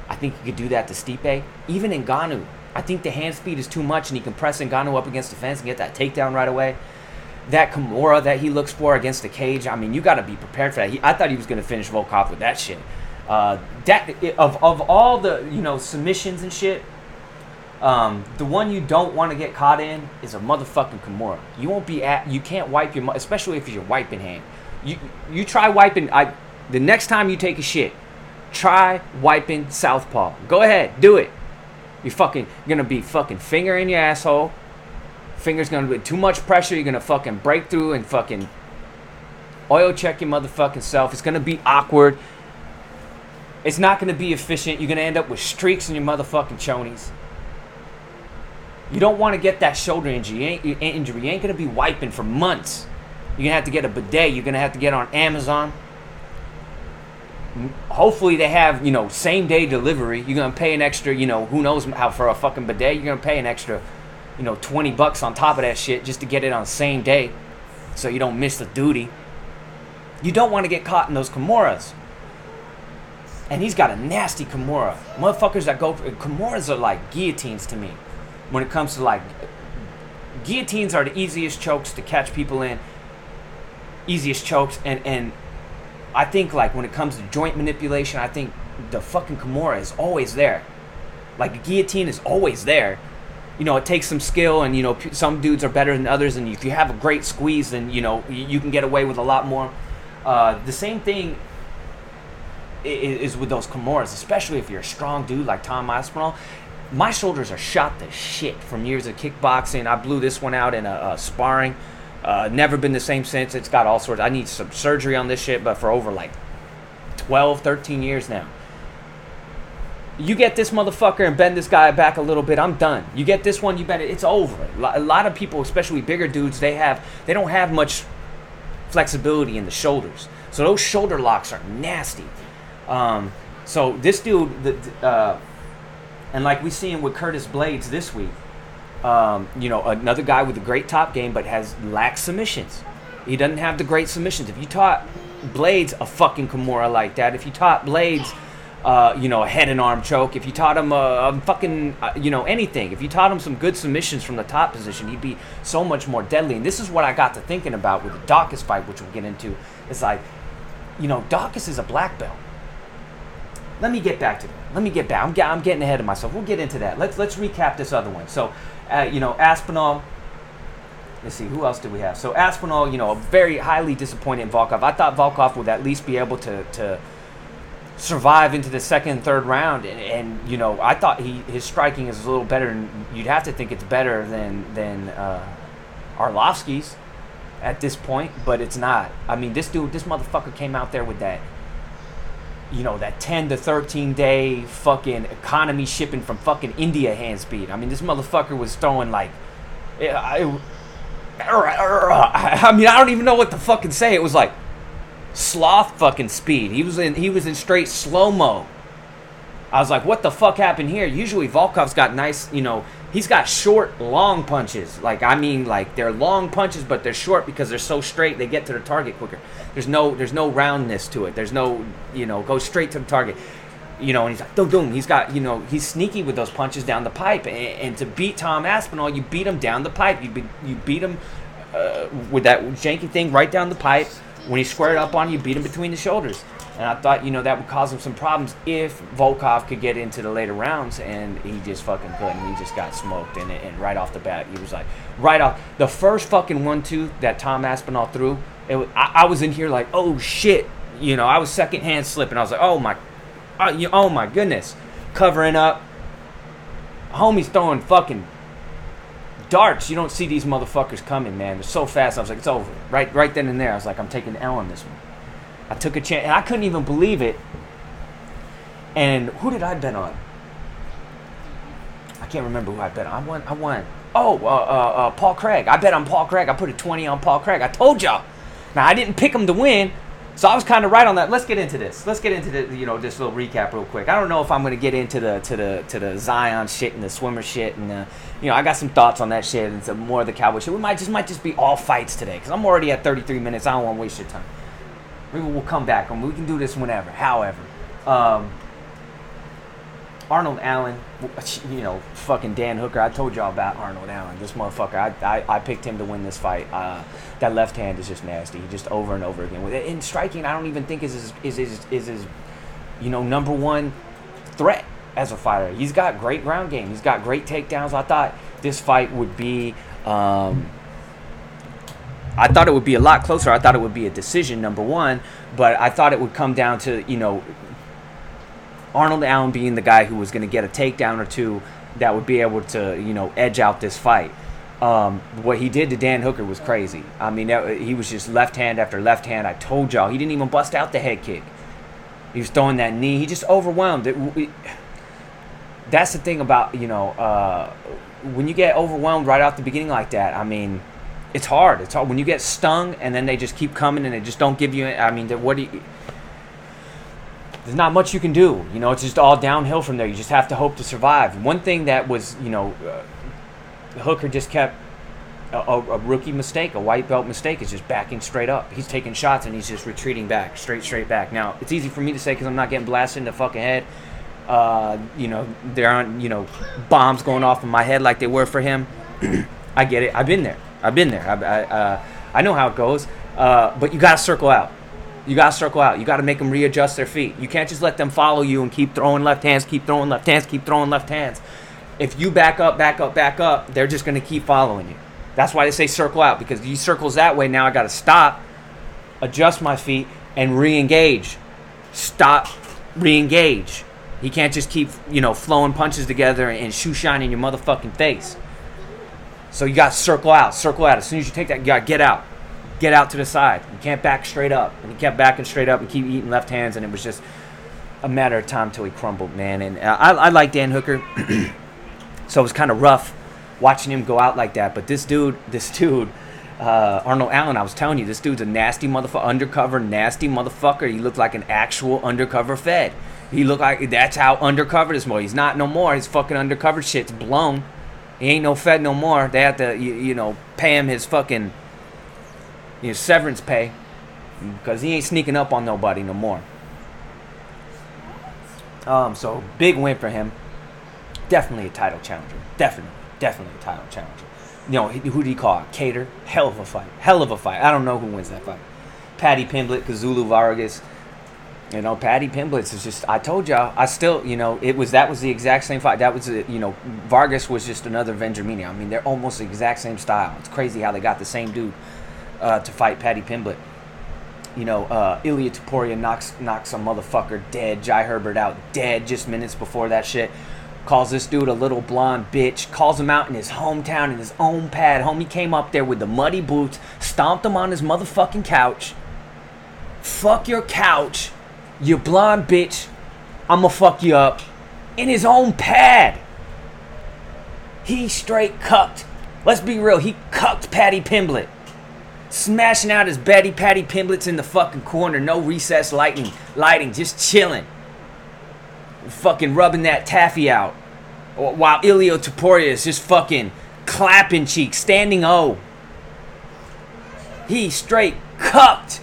I think he could do that to Stipe, even in Ngannou. I think the hand speed is too much, and he can press Ngannou up against the fence and get that takedown right away that Kimura that he looks for against the cage, I mean, you got to be prepared for that. He, I thought he was going to finish Volkov with that shit. Uh, that of of all the you know submissions and shit, um, the one you don't want to get caught in is a motherfucking Kimura. You won't be at. You can't wipe your, especially if it's your wiping hand. You you try wiping. I the next time you take a shit, try wiping southpaw. Go ahead, do it. You're fucking you're gonna be fucking finger in your asshole Finger's gonna be too much pressure. You're gonna fucking break through and fucking oil check your motherfucking self. It's gonna be awkward. It's not to be efficient. You're to end up with streaks in your motherfucking chonies. You don't want to get that shoulder injury. You ain't, injury. You ain't to be wiping for months. You're to have to get a bidet. You're to have to get on Amazon. Hopefully they have, you know, same day delivery. You're to pay an extra, you know, who knows how for a fucking bidet. You're to pay an extra, you know, 20 bucks on top of that shit just to get it on the same day so you don't miss the duty. You don't want to get caught in those Kimuras and he's got a nasty Kimura. Motherfuckers that go for Kimuras are like guillotines to me. When it comes to like guillotines are the easiest chokes to catch people in. Easiest chokes and and I think like when it comes to joint manipulation, I think the fucking Kimura is always there. Like a guillotine is always there. You know, it takes some skill, and you know, some dudes are better than others. And if you have a great squeeze, then you know you can get away with a lot more. Uh, the same thing is with those Kimuras, especially if you're a strong dude like Tom Aspinall. My shoulders are shot to shit from years of kickboxing. I blew this one out in a, a sparring. Uh, never been the same since. It's got all sorts. I need some surgery on this shit, but for over like 12, 13 years now. You get this motherfucker and bend this guy back a little bit, I'm done. You get this one, you bet it's over. A lot of people, especially bigger dudes, they have they don't have much flexibility in the shoulders. So those shoulder locks are nasty. Um, so this dude, the, uh, and like we seen with Curtis Blaydes this week, um, you know, another guy with a great top game, but has lack submissions. He doesn't have the great submissions. If you taught Blaydes a fucking Kimura like that, if you taught Blaydes, uh, you know, a head and arm choke, if you taught him a, a fucking, uh, you know, anything, if you taught him some good submissions from the top position, he'd be so much more deadly. And this is what I got to thinking about with the Daukaus fight, which we'll get into. It's like, you know, Daukaus is a black belt let me get back to that. Let me get back. I'm, I'm getting ahead of myself. We'll get into that. Let's let's recap this other one. So, uh, you know, Aspinall. Let's see, who else do we have? So Aspinall, you know, a very highly disappointed Volkov. I thought Volkov would at least be able to to survive into the second and third round, and, and you know, I thought he his striking is a little better. And you'd have to think it's better than than uh, Arlovsky's at this point, but it's not. I mean, this dude, this motherfucker came out there with that you know, that 10 to 13 day fucking economy shipping from fucking India hand speed. I mean, this motherfucker was throwing like. I, I mean, I don't even know what to fucking say. It was like sloth fucking speed. He was in he was in straight slow mo. I was like, what the fuck happened here? Usually Volkov's got nice, you know, he's got short, long punches. Like I mean, like they're long punches, but they're short because they're so straight. They get to the target quicker. There's no there's no roundness to it. There's no you know go straight to the target. You know, and he's like boom boom. He's got you know he's sneaky with those punches down the pipe. And, and to beat Tom Aspinall, you beat him down the pipe. You be, you beat him uh, with that janky thing right down the pipe. When he squared up on you, beat him between the shoulders. And I thought, you know, that would cause him some problems if Volkov could get into the later rounds, and he just fucking couldn't. He just got smoked, and, and right off the bat, he was like, right off the first fucking one-two that Tom Aspinall threw. It was, I, I, was in here like, oh shit, you know, I was secondhand slipping. I was like, oh my, uh, oh, you, oh my goodness, covering up. Homie's throwing fucking darts. You don't see these motherfuckers coming, man. They're so fast. I was like, it's over. Right, right then and there. I was like, I'm taking L on this one. I took a chance, and I couldn't even believe it. And who did I bet on? I can't remember who I bet on. I won. I won. Oh, uh, uh, uh, Paul Craig. I bet on Paul Craig. I put a 20 on Paul Craig. I told y'all. Now, I didn't pick him to win, so I was kind of right on that. Let's get into this. Let's get into the, you know, this little recap real quick. I don't know if I'm going to get into the to the to the Zion shit and the swimmer shit and uh, you know, I got some thoughts on that shit and some more of the Cowboy shit. We might just might just be all fights today because I'm already at 33 minutes. I don't want to waste your time. Maybe we'll come back and we can do this whenever. However, um, Arnold Allen, you know, fucking Dan Hooker. I told y'all about Arnold Allen. This motherfucker. I, I, I picked him to win this fight. Uh, that left hand is just nasty. He just over and over again. In striking, I don't even think is his, is his, is his, you know, number one threat as a fighter. He's got great ground game. He's got great takedowns. I thought this fight would be. Um, I thought it would be a lot closer. I thought it would be a decision, number one, but I thought it would come down to, you know, Arnold Allen being the guy who was going to get a takedown or two that would be able to, you know, edge out this fight. Um, what he did to Dan Hooker was crazy. I mean, he was just left hand after left hand. I told y'all, he didn't even bust out the head kick. He was throwing that knee. He just overwhelmed. It, that's the thing about you know uh, when you get overwhelmed right out the beginning like that. I mean, it's hard. It's hard when you get stung and then they just keep coming and they just don't give you. I mean, what do you? There's not much you can do. You know, it's just all downhill from there. You just have to hope to survive. One thing that was, you know, uh, Hooker just kept a, a, rookie mistake, a white belt mistake, is just backing straight up. He's taking shots and he's just retreating back, straight, straight back. Now, it's easy for me to say because I'm not getting blasted in the fucking head. Uh, you know, there aren't, you know, bombs going off in my head like they were for him. [clears throat] I get it. I've been there. I've been there. I, I, uh, I know how it goes. Uh, but you got to circle out. You got to circle out. You got to make them readjust their feet. You can't just let them follow you and keep throwing left hands, keep throwing left hands, keep throwing left hands. If you back up, back up, back up, they're just going to keep following you. That's why they say circle out because these circles that way. Now I got to stop, adjust my feet, and re-engage. Stop, re-engage. He can't just keep you know flowing punches together and shoe shining your motherfucking face. So you got to circle out, circle out. As soon as you take that, you got to get out, get out to the side. You can't back straight up. And he kept backing straight up and keep eating left hands, and it was just a matter of time till he crumbled, man. And uh, I, I like Dan Hooker, [clears throat] so it was kind of rough watching him go out like that. But this dude, this dude, uh, Arnold Allen, I was telling you, this dude's a nasty motherfucker, undercover, nasty motherfucker. He looked like an actual undercover Fed. He looked like that's how undercover this boy. He's not no more. His fucking undercover shit's blown. He ain't no Fed no more. They have to, you, you know, pay him his fucking you know, severance pay because he ain't sneaking up on nobody no more. Um, so big win for him. Definitely a title challenger. Definitely definitely a title challenger. You know, who do you call? Kattar. Hell of a fight. Hell of a fight. I don't know who wins that fight. Paddy Pimblett, Kazula Vargas. You know, Paddy Pimblett is just. I told y'all. I still, you know, it was that was the exact same fight. That was, you know, Vargas was just another Vendramini. I mean, they're almost the exact same style. It's crazy how they got the same dude uh, to fight Paddy Pimblett. You know, uh, Ilia Topuria knocks knocks a motherfucker dead. Jai Herbert out dead just minutes before that shit calls this dude a little blonde bitch, calls him out in his hometown in his own pad. Homie came up there with the muddy boots, stomped him on his motherfucking couch. Fuck your couch, you blonde bitch. I'ma fuck you up. In his own pad. He straight cucked. Let's be real, he cucked Paddy Pimblett. Smashing out his Betty Paddy Pimblett's in the fucking corner, no recess lighting, lighting, just chilling fucking rubbing that taffy out. While Ilia Topuria is just fucking clapping cheeks, standing O. He straight cucked.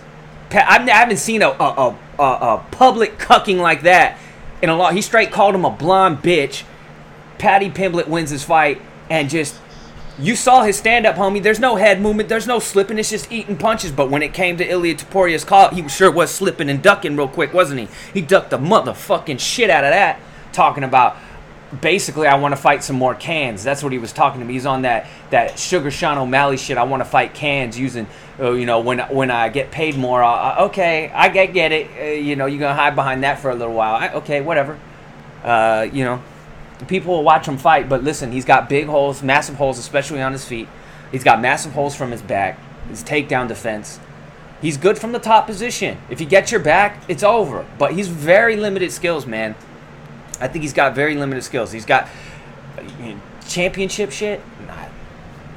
I haven't seen a, a, a, a, public cucking like that in a lot. He straight called him a blonde bitch. Paddy Pimblett wins his fight and just you saw his stand up, homie. There's no head movement. There's no slipping. It's just eating punches. But when it came to Ilia Topuria's call, he sure was slipping and ducking real quick, wasn't he? He ducked the motherfucking shit out of that. Talking about basically, I want to fight some more cans. That's what he was talking to me. He's on that that Sugar Sean O'Malley shit. I want to fight cans using, uh, you know, when when I get paid more. Uh, okay, I get get it. Uh, you know, you're gonna hide behind that for a little while. I, okay, whatever. Uh, you know, people will watch him fight, but listen, he's got big holes, massive holes, especially on his feet. He's got massive holes from his back, his takedown defense. He's good from the top position. If he gets your back, it's over. But he's very limited skills, man. I think he's got very limited skills. He's got you know, championship shit. Nah.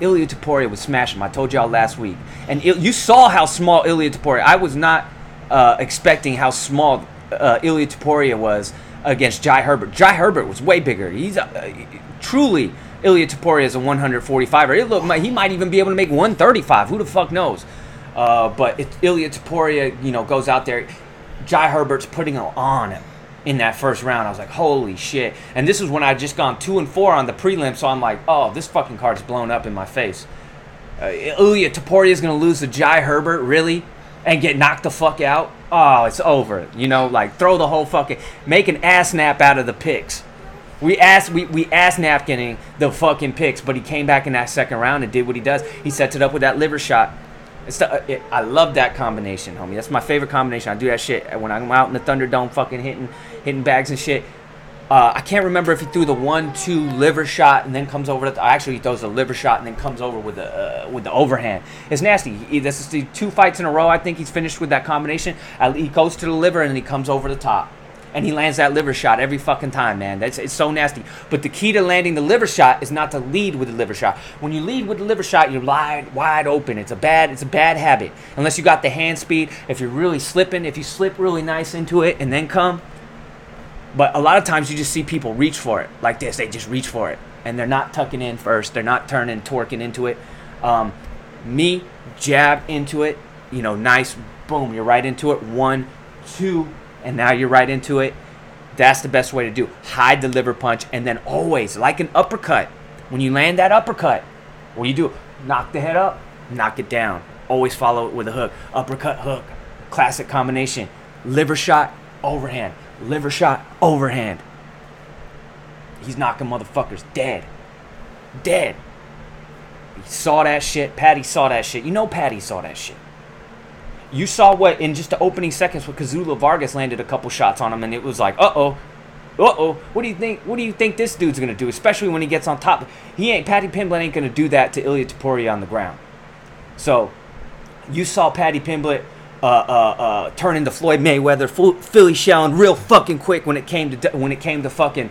Ilia Topuria would smash him. I told y'all last week. And it, you saw how small Ilia Topuria. I was not uh, expecting how small uh, Ilia Topuria was against Jai Herbert. Jai Herbert was way bigger. He's uh, truly Ilia Topuria is a 145er. It look, he might even be able to make 135. Who the fuck knows? Uh, but it, Ilia Topuria, you know, goes out there. Jai Herbert's putting on him in that first round. I was like, holy shit. And this was when I'd just gone two and four on the prelim, so I'm like, oh, this fucking card's blown up in my face. Uh, Ilia Topuria is to lose to Jai Herbert, really? And get knocked the fuck out? oh, it's over. You know, like throw the whole fucking make an ass nap out of the picks. We asked we, we asked napkining the fucking picks, but he came back in that second round and did what he does. He sets it up with that liver shot. It's the, uh, it, I love that combination, homie. That's my favorite combination. I do that shit when I'm out in the Thunderdome, fucking hitting hitting bags and shit. Uh, I can't remember if he threw the one-two liver shot and then comes over. To, actually, he throws a liver shot and then comes over with the uh, with the overhand. It's nasty. He, this is the two fights in a row. I think he's finished with that combination. He goes to the liver and he comes over the top and he lands that liver shot every fucking time, man. That's it's so nasty. But the key to landing the liver shot is not to lead with the liver shot. When you lead with the liver shot, you're wide wide open. It's a bad it's a bad habit. Unless you got the hand speed. If you're really slipping, if you slip really nice into it and then come. But a lot of times you just see people reach for it like this. They just reach for it and they're not tucking in first. They're not turning, torquing into it. Um, me jab into it. You know, nice. Boom. You're right into it. One, two and now you're right into it. That's the best way to do. Hide the liver punch, and then always, like an uppercut, when you land that uppercut, what do you do? Knock the head up, knock it down. Always follow it with a hook. Uppercut, hook. Classic combination. Liver shot, overhand. Liver shot, overhand. He's knocking motherfuckers dead. Dead. He saw that shit. Paddy saw that shit. You know Paddy saw that shit. You saw what in just the opening seconds when Kazula Vargas landed a couple shots on him, and it was like, uh oh, uh oh. What do you think? What do you think this dude's gonna do? Especially when he gets on top. He ain't Paddy Pimblett ain't gonna do that to Ilia Topuria on the ground. So, you saw Paddy Pimblett uh, uh, uh, turn into Floyd Mayweather, Philly shelling real fucking quick when it came to when it came to fucking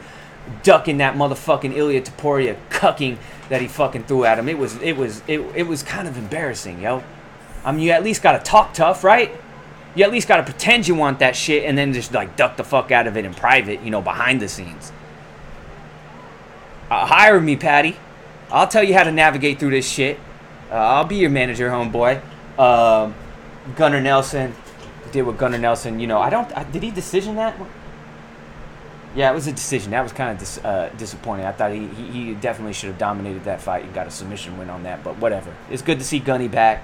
ducking that motherfucking Ilia Topuria cucking that he fucking threw at him. It was it was it, it was kind of embarrassing, yo. I mean, you at least got to talk tough, right? You at least got to pretend you want that shit and then just like duck the fuck out of it in private, you know, behind the scenes. Uh, hire me, Paddy. I'll tell you how to navigate through this shit. Uh, I'll be your manager, homeboy. Um, Gunnar Nelson did with Gunnar Nelson. You know, I don't. I, did he decision that? Yeah, it was a decision. That was kind of dis, uh, disappointing. I thought he, he, he definitely should have dominated that fight and got a submission win on that. But whatever. It's good to see Gunny back.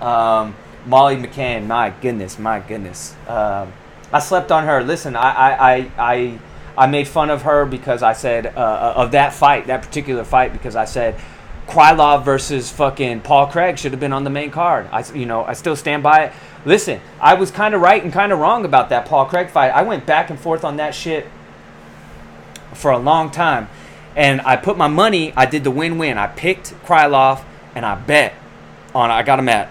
Um, Molly McCann, my goodness, my goodness. Um, I slept on her. Listen, I, I, I, I, I made fun of her because I said uh, uh, of that fight, that particular fight, because I said Krylov versus fucking Paul Craig should have been on the main card. I, you know, I still stand by it. Listen, I was kind of right and kind of wrong about that Paul Craig fight. I went back and forth on that shit for a long time, and I put my money. I did the win-win. I picked Krylov and I bet on. I got him at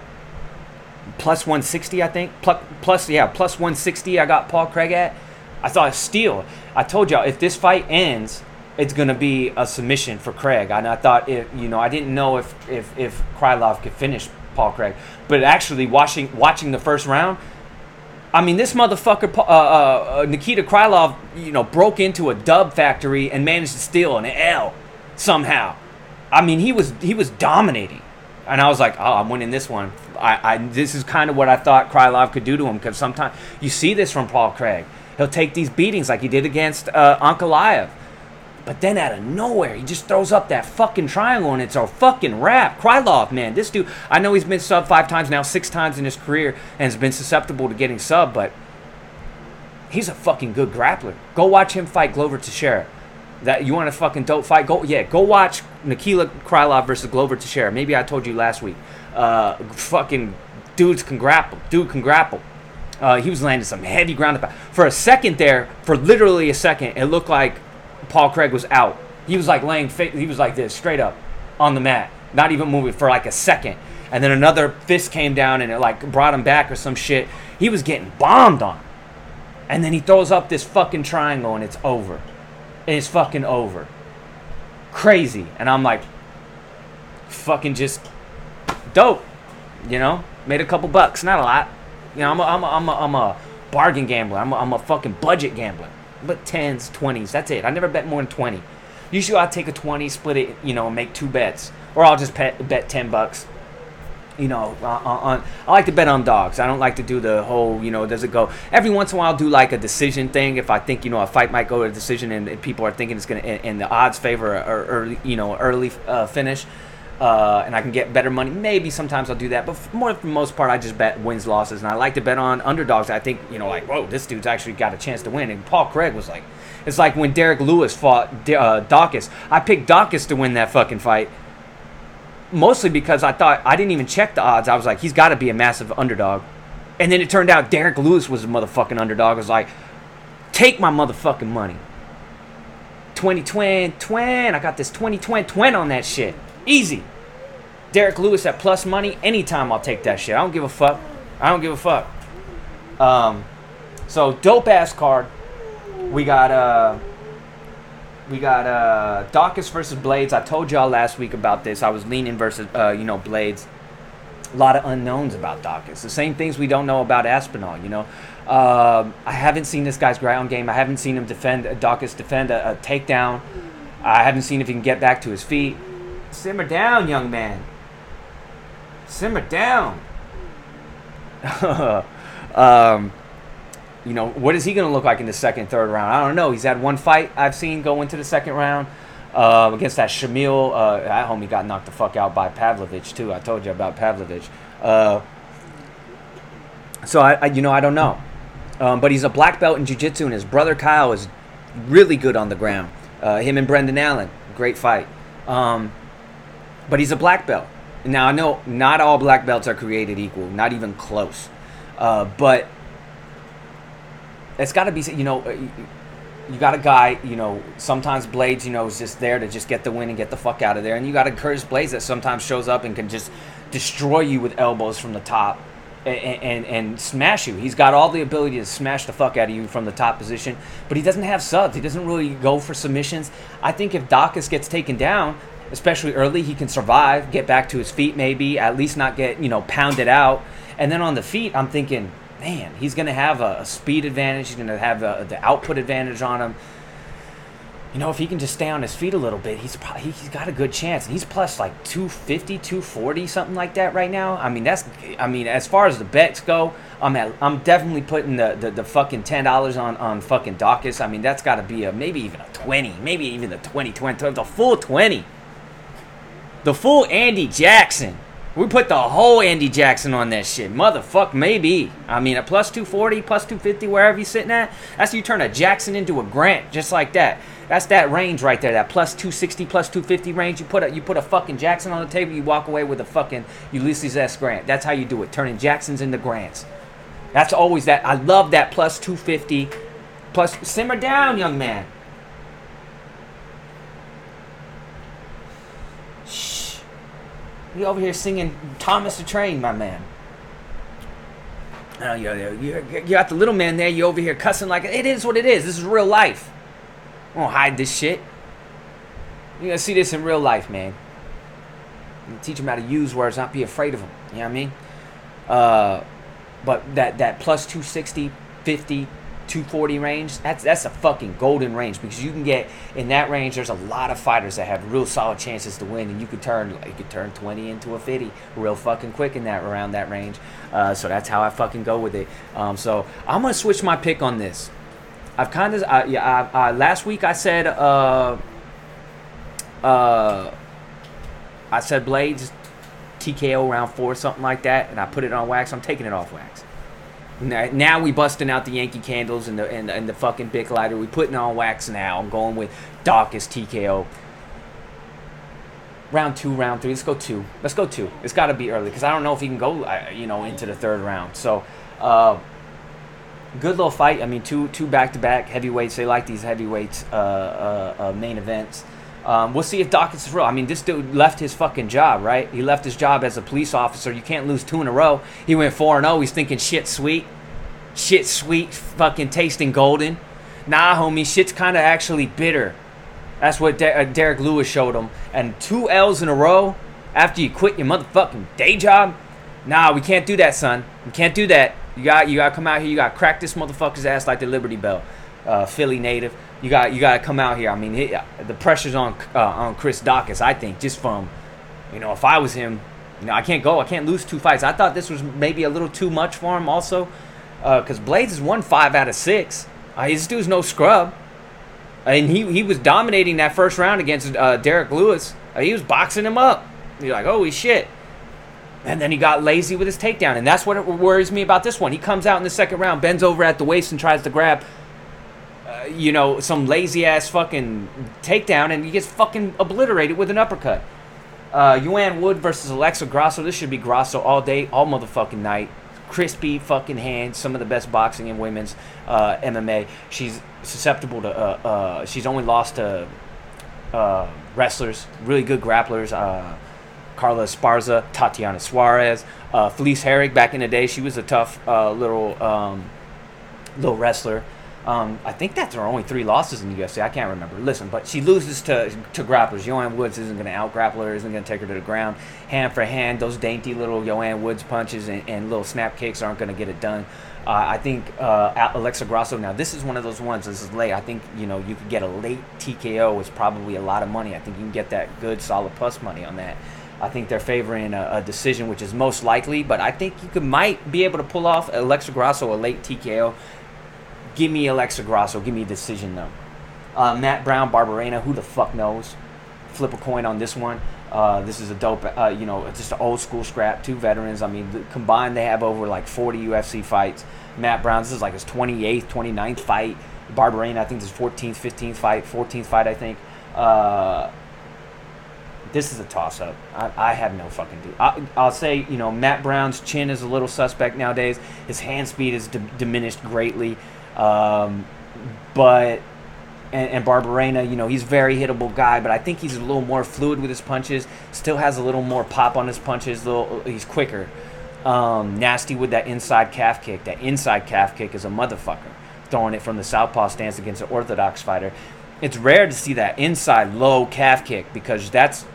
plus 160, I think. Plus, plus, yeah, plus 160. I got Paul Craig at. I thought steal. I told y'all if this fight ends, it's gonna be a submission for Craig. And I thought it, you know, I didn't know if if if Krylov could finish Paul Craig, but actually watching watching the first round. I mean, this motherfucker, uh, uh, uh, Nikita Krylov, you know, broke into a dub factory and managed to steal an L somehow. I mean, he was he was dominating and I was like, oh, I'm winning this one. I, I this is kind of what I thought Krylov could do to him because sometimes you see this from Paul Craig. He'll take these beatings like he did against uh, Ankalaev. But then out of nowhere, he just throws up that fucking triangle and it's a fucking wrap. Krylov, man, this dude, I know he's been sub five times now, six times in his career, and has been susceptible to getting sub, but he's a fucking good grappler. Go watch him fight Glover Teixeira. That you want a fucking dope fight? Go yeah, go watch Nikita Krylov versus Glover Teixeira. Maybe I told you last week. Uh, fucking dudes can grapple. Dude can grapple. Uh, he was landing some heavy ground. For a second there, for literally a second, it looked like Paul Craig was out. He was like laying, he was like this, straight up on the mat, not even moving for like a second. And then another fist came down and it like brought him back or some shit. He was getting bombed on. And then he throws up this fucking triangle and it's over it's fucking over. Crazy. And I'm like, fucking just dope. You know, made a couple bucks, not a lot. You know, I'm a, I'm a, I'm a, I'm a bargain gambler. I'm a, I'm a fucking budget gambler. But 10s, 20s, that's it. I never bet more than 20. Usually I'll take a 20, split it, you know, and make two bets. Or I'll just bet, bet 10 bucks you know, on, on, I like to bet on dogs. I don't like to do the whole, you know, does it go? Every once in a while, I'll do like a decision thing. If I think, you know, a fight might go to a decision and, and people are thinking it's going to, and the odds favor or you know, early uh, finish, uh, and I can get better money. Maybe sometimes I'll do that, but more for the most part, I just bet wins, losses, and I like to bet on underdogs. I think, you know, like, whoa, this dude's actually got a chance to win. And Paul Craig was like, it's like when Derek Lewis fought uh, Daukaus. I picked Daukaus to win that fucking fight mostly because I thought I didn't even check the odds. I was like, he's got to be a massive underdog. And then it turned out Derek Lewis was a motherfucking underdog. I was like, take my motherfucking money. 20 twin, twin. I got this 20 twin, twin on that shit. Easy. Derek Lewis at plus money, anytime I'll take that shit. I don't give a fuck. I don't give a fuck. Um, so dope ass card. We got uh, we got uh, Daukaus versus Blaydes. I told y'all last week about this. I was leaning versus uh, you know Blaydes. A lot of unknowns about Daukaus. The same things we don't know about Aspinall. You know, uh, I haven't seen this guy's ground game. I haven't seen him defend uh, Daukaus defend a, a takedown. I haven't seen if he can get back to his feet. Simmer down, young man. Simmer down. [laughs] um, you know, what is he going to look like in the second, third round? I don't know. He's had one fight I've seen go into the second round uh, against that Shamil. Uh, that homie got knocked the fuck out by Pavlovich too. I told you about Pavlovich. Uh, so I, I, you know, I don't know. Um, but he's a black belt in jiu-jitsu, and his brother Kyle is really good on the ground. Uh, him and Brendan Allen, great fight. Um, but he's a black belt. Now I know not all black belts are created equal, not even close. Uh, but it's got to be, you know, uh, you got a guy, you know, sometimes Blaydes you know, is just there to just get the win and get the fuck out of there. And you got a Curtis Blaydes that sometimes shows up and can just destroy you with elbows from the top and, and, and smash you. He's got all the ability to smash the fuck out of you from the top position, but he doesn't have subs. He doesn't really go for submissions. I think if Daukaus gets taken down, especially early, he can survive, get back to his feet maybe, at least not get, you know, pounded out. And then on the feet, I'm thinking, man, he's going to have a, a, speed advantage. He's going to have a, the output advantage on him. You know, if he can just stay on his feet a little bit, he's probably, he's got a good chance. And he's plus like 250, 240, something like that right now. I mean, that's I mean, as far as the bets go, I'm at, I'm definitely putting the, the, the fucking ten dollars on on fucking Daukaus. I mean, that's got to be a maybe even a twenty, maybe even the 20, 20, the full twenty, the full Andy Jackson. We put the whole Andy Jackson on that shit. Motherfuck, maybe. I mean, a plus 240, plus 250, wherever you're sitting at, that's you turn a Jackson into a Grant, just like that. That's that range right there, that plus 260, plus 250 range. You put a you put a fucking Jackson on the table, you walk away with a fucking Ulysses S. Grant. That's how you do it, turning Jacksons into Grants. That's always that. I love that plus 250. Plus, simmer down, young man. You over here singing Thomas the Train, my man. Oh, you, you, you got the little man there. You over here cussing like it is what it is. This is real life. I won't hide this shit. You're gonna see this in real life, man. teach them how to use words, not be afraid of them. You know what I mean? Uh, but that that plus 260, 50, 240 range, that's that's a fucking golden range because you can get in that range. There's a lot of fighters that have real solid chances to win, and you could turn you could turn 20 into a 50 real fucking quick in that around that range. Uh, so that's how I fucking go with it. Um, so I'm gonna switch my pick on this. I've kind of yeah. I, last week I said uh, uh, I said Blaydes TKO round four something like that, and I put it on wax. I'm taking it off wax. Now we busting out the Yankee candles and the and, and the fucking Bic lighter. We putting on wax now. I'm going with Daukaus TKO. Round two, round three. Let's go two. Let's go two. It's got to be early because I don't know if he can go, uh, you know, into the third round. So, uh, good little fight. I mean, two two back to back heavyweights. They like these heavyweights uh, uh, uh, main events. Um, we'll see if Daukaus is real. I mean, this dude left his fucking job, right? He left his job as a police officer. You can't lose two in a row. He went 4 0. He's thinking shit sweet. Shit sweet, fucking tasting golden. Nah, homie, shit's kind of actually bitter. That's what De- uh, Derek Lewis showed him. And two L's in a row after you quit your motherfucking day job? Nah, we can't do that, son. We can't do that. You got you got to come out here. You got to crack this motherfucker's ass like the Liberty Bell. Uh, Philly native you got you got to come out here. I mean, the pressure's on uh, on Chris Daukaus. I think just from, you know, if I was him, you know, I can't go. I can't lose two fights. I thought this was maybe a little too much for him, also, because uh, Blaydes has won five out of six. Uh, this dude's no scrub, and he he was dominating that first round against uh, Derek Lewis. Uh, he was boxing him up. You're like, holy shit. And then he got lazy with his takedown, and that's what worries me about this one. He comes out in the second round, bends over at the waist, and tries to grab you know, some lazy ass fucking takedown, and he gets fucking obliterated with an uppercut. Uh, Joanne Wood versus Alexa Grasso. This should be Grasso all day, all motherfucking night. crispy fucking hands. Some of the best boxing in women's uh, MMA. She's susceptible to. Uh, uh, she's only lost to uh, wrestlers, really good grapplers. Uh, Carla Esparza, Tatiana Suarez, uh, Felice Herrig. Back in the day, she was a tough uh, little um, little wrestler. Um, I think that's her only three losses in the UFC. I can't remember. Listen, but she loses to to grapplers. Joanne Woods isn't going to out grapple her, isn't going to take her to the ground. Hand for hand, those dainty little Joanne Woods punches and, and little snap kicks aren't going to get it done. Uh, I think uh, Alexa Grasso. Now this is one of those ones. This is late. I think you know you could get a late TKO. It's probably a lot of money. I think you can get that good solid plus money on that. I think they're favoring a, a, decision, which is most likely. But I think you could might be able to pull off Alexa Grasso a late TKO. Give me Alexa Grasso. Give me a decision though. Uh, Matt Brown, Barberena. Who the fuck knows? Flip a coin on this one. Uh, this is a dope, uh, you know, just an old school scrap. Two veterans. I mean, combined they have over like 40 UFC fights. Matt Brown, this is like his 28th, 29th fight. Barberena, I think this is 14th, 15th fight, 14th fight, I think. Uh, this is a toss up. I, I have no fucking do. I, will say, you know, Matt Brown's chin is a little suspect nowadays. His hand speed is d- diminished greatly. Um, but and, and Barberena, you know, he's very hittable guy, but I think he's a little more fluid with his punches. Still has a little more pop on his punches. Little, he's quicker. Um, nasty with that inside calf kick. That inside calf kick is a motherfucker. Throwing it from the southpaw stance against an orthodox fighter. It's rare to see that inside low calf kick because that's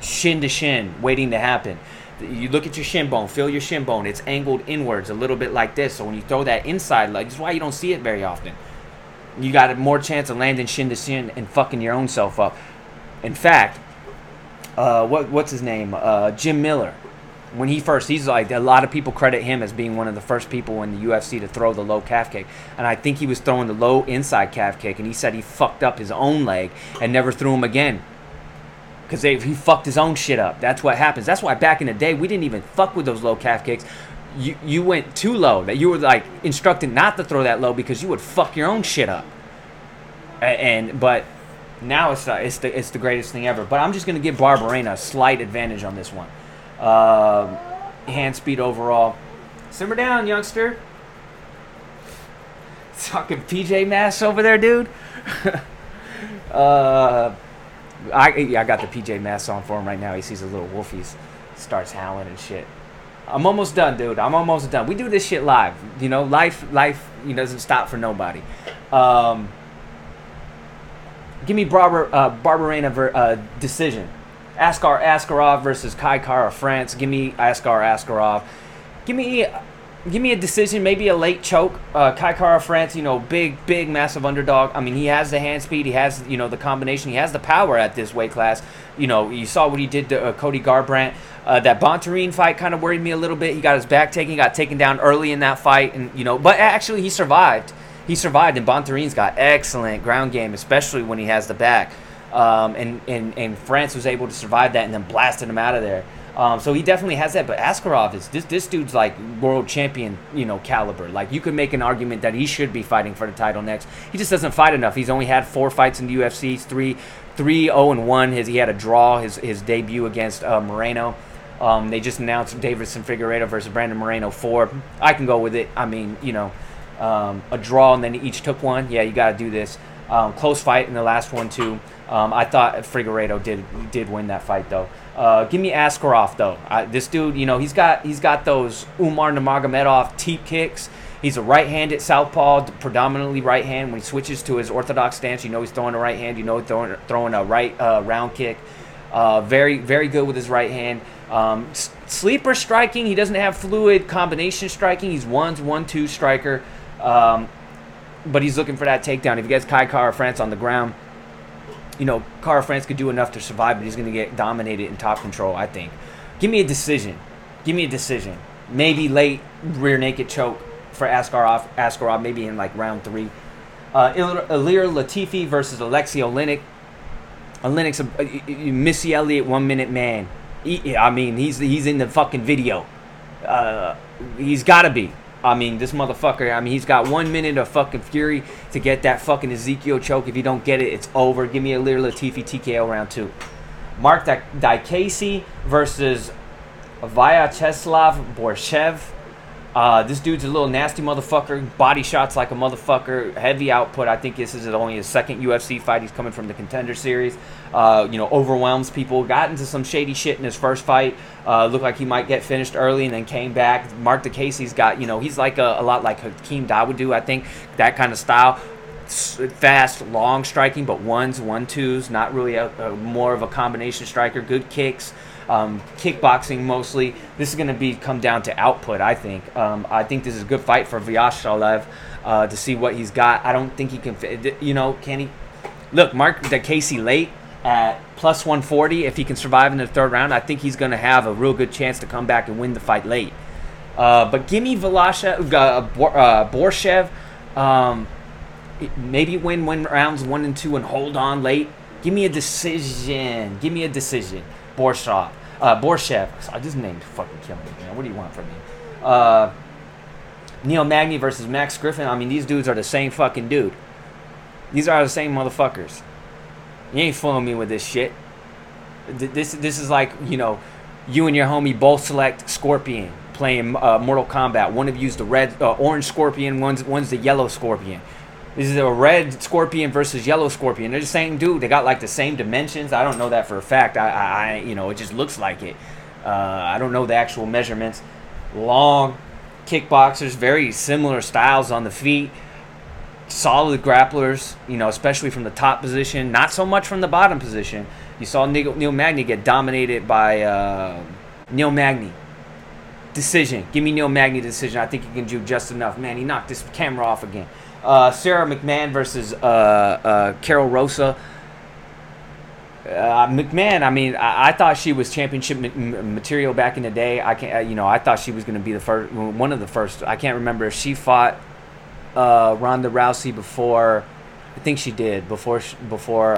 shin to shin waiting to happen. You look at your shin bone, feel your shin bone. It's angled inwards a little bit like this. So when you throw that inside leg, that's why you don't see it very often you got a more chance of landing shin to shin and fucking your own self up. In fact, uh, what what's his name? Uh, Jim Miller. When he first, he's like a lot of people credit him as being one of the first people in the UFC to throw the low calf kick, and I think he was throwing the low inside calf kick, and he said he fucked up his own leg and never threw him again because he fucked his own shit up. That's what happens. That's why back in the day we didn't even fuck with those low calf kicks you you went too low. That you were like instructed not to throw that low because you would fuck your own shit up. And, but now it's the, it's the it's the greatest thing ever. But I'm just gonna give Barberena a slight advantage on this one. Uh, hand speed overall. Simmer down, youngster. Talking PJ Masks over there, dude. [laughs] uh, I I got the PJ Masks on for him right now. He sees a little wolfies, starts howling and shit. I'm almost done, dude. I'm almost done. We do this shit live. You know, life life you know, doesn't stop for nobody. Um, give me Barber uh, ver, uh, decision. Askar Askarov versus Kai Kara France. Give me Askar Askarov. Give me give me a decision, maybe a late choke. Uh, Kai Kara France, you know, big, big, massive underdog. I mean, he has the hand speed, he has, you know, the combination, he has the power at this weight class. You know, you saw what he did to uh, Cody Garbrandt. Uh, that Bontorin fight kind of worried me a little bit. He got his back taken, he got taken down early in that fight, and you know, but actually he survived. He survived, and Bontorin's got excellent ground game, especially when he has the back. Um, and, and and France was able to survive that and then blasted him out of there. Um, so he definitely has that. But Askarov is this this dude's like world champion, you know, caliber. Like you could make an argument that he should be fighting for the title next. He just doesn't fight enough. He's only had four fights in the UFC. Three, three, zero oh, and one. His he had a draw. His his debut against uh, Moreno. Um, they just announced Deiveson Figueiredo versus Brandon Moreno four. I can go with it. I mean, you know, um, a draw and then each took one. Yeah, you got to do this. Um, close fight in the last one too. Um, I thought Figueiredo did did win that fight though. Uh, give me Askarov though. I, this dude, you know, he's got he's got those Umar Nurmagomedov teep kicks. He's a right-handed southpaw, predominantly right hand. When he switches to his orthodox stance, you know he's throwing a right hand. You know he's throwing throwing a right uh, round kick. Uh, very very good with his right hand. Um, sleeper striking, he doesn't have fluid combination striking. He's one's one two striker, um, but he's looking for that takedown. If he gets Kai Kara France on the ground, you know Kara France could do enough to survive, but he's going to get dominated in top control. I think. Give me a decision. Give me a decision. Maybe late rear naked choke for Askarov. Askarov maybe in like round three. Uh, Ilir Latifi versus Alexei Oleinik. Oleinik's a, a, a Missy Elliott one minute man. He, I mean, he's he's in the fucking video. Uh, he's got to be. I mean, this motherfucker. I mean, he's got one minute of fucking fury to get that fucking Ezekiel choke. If you don't get it, it's over. Give me a Ilir Latifi TKO round two. Marc Diakiese versus Vyacheslav Borshchev. Uh, this dude's a little nasty motherfucker. Body shots like a motherfucker. Heavy output. I think this is only his second UFC fight. He's coming from the contender series. Uh, you know, overwhelms people. Got into some shady shit in his first fight. Uh, looked like he might get finished early and then came back. Marc Diakiese's got, you know, he's like a, a lot like Hakeem Dawodu, I think. That kind of style fast, long striking, but ones, one twos, not really a, a more of a combination striker. Good kicks, um, kickboxing mostly. This is going to be come down to output. I think. Um, I think this is a good fight for Vasyaliev uh, to see what he's got. I don't think he can. You know, can he? Look, Mark the Casey late at plus 140. If he can survive in the third round, I think he's going to have a real good chance to come back and win the fight late. Uh, but give me Velasha, uh, uh, Borshev. Um, maybe win win rounds one and two and hold on late. Give me a decision. Give me a decision. Borshev. Uh, Borshev. I just named fucking killing me, man. What do you want from me? Uh, Neil Magny versus Max Griffin. I mean, these dudes are the same fucking dude. These are the same motherfuckers. You ain't fooling me with this shit. This this is like you know, you and your homie both select Scorpion playing uh, Mortal Kombat. One of you's the red, uh, orange Scorpion. One's one's the yellow Scorpion. This is a red scorpion versus yellow scorpion. They're the same dude. They got like the same dimensions. I don't know that for a fact. I, I, you know, it just looks like it. Uh, I don't know the actual measurements. Long kickboxers, very similar styles on the feet. Solid grapplers, you know, especially from the top position. Not so much from the bottom position. You saw Neil, Neil Magny get dominated by uh, Neil Magny. Decision. Give me Neil Magny decision. I think he can do just enough. Man, he knocked this camera off again. Uh, Sara McMann versus uh, uh, Karol Rosa. Uh, McMann, I mean, I, I, thought she was championship material back in the day. I can't, uh, you know, I thought she was going to be the first, one of the first. I can't remember if she fought uh, Ronda Rousey before. I think she did before before.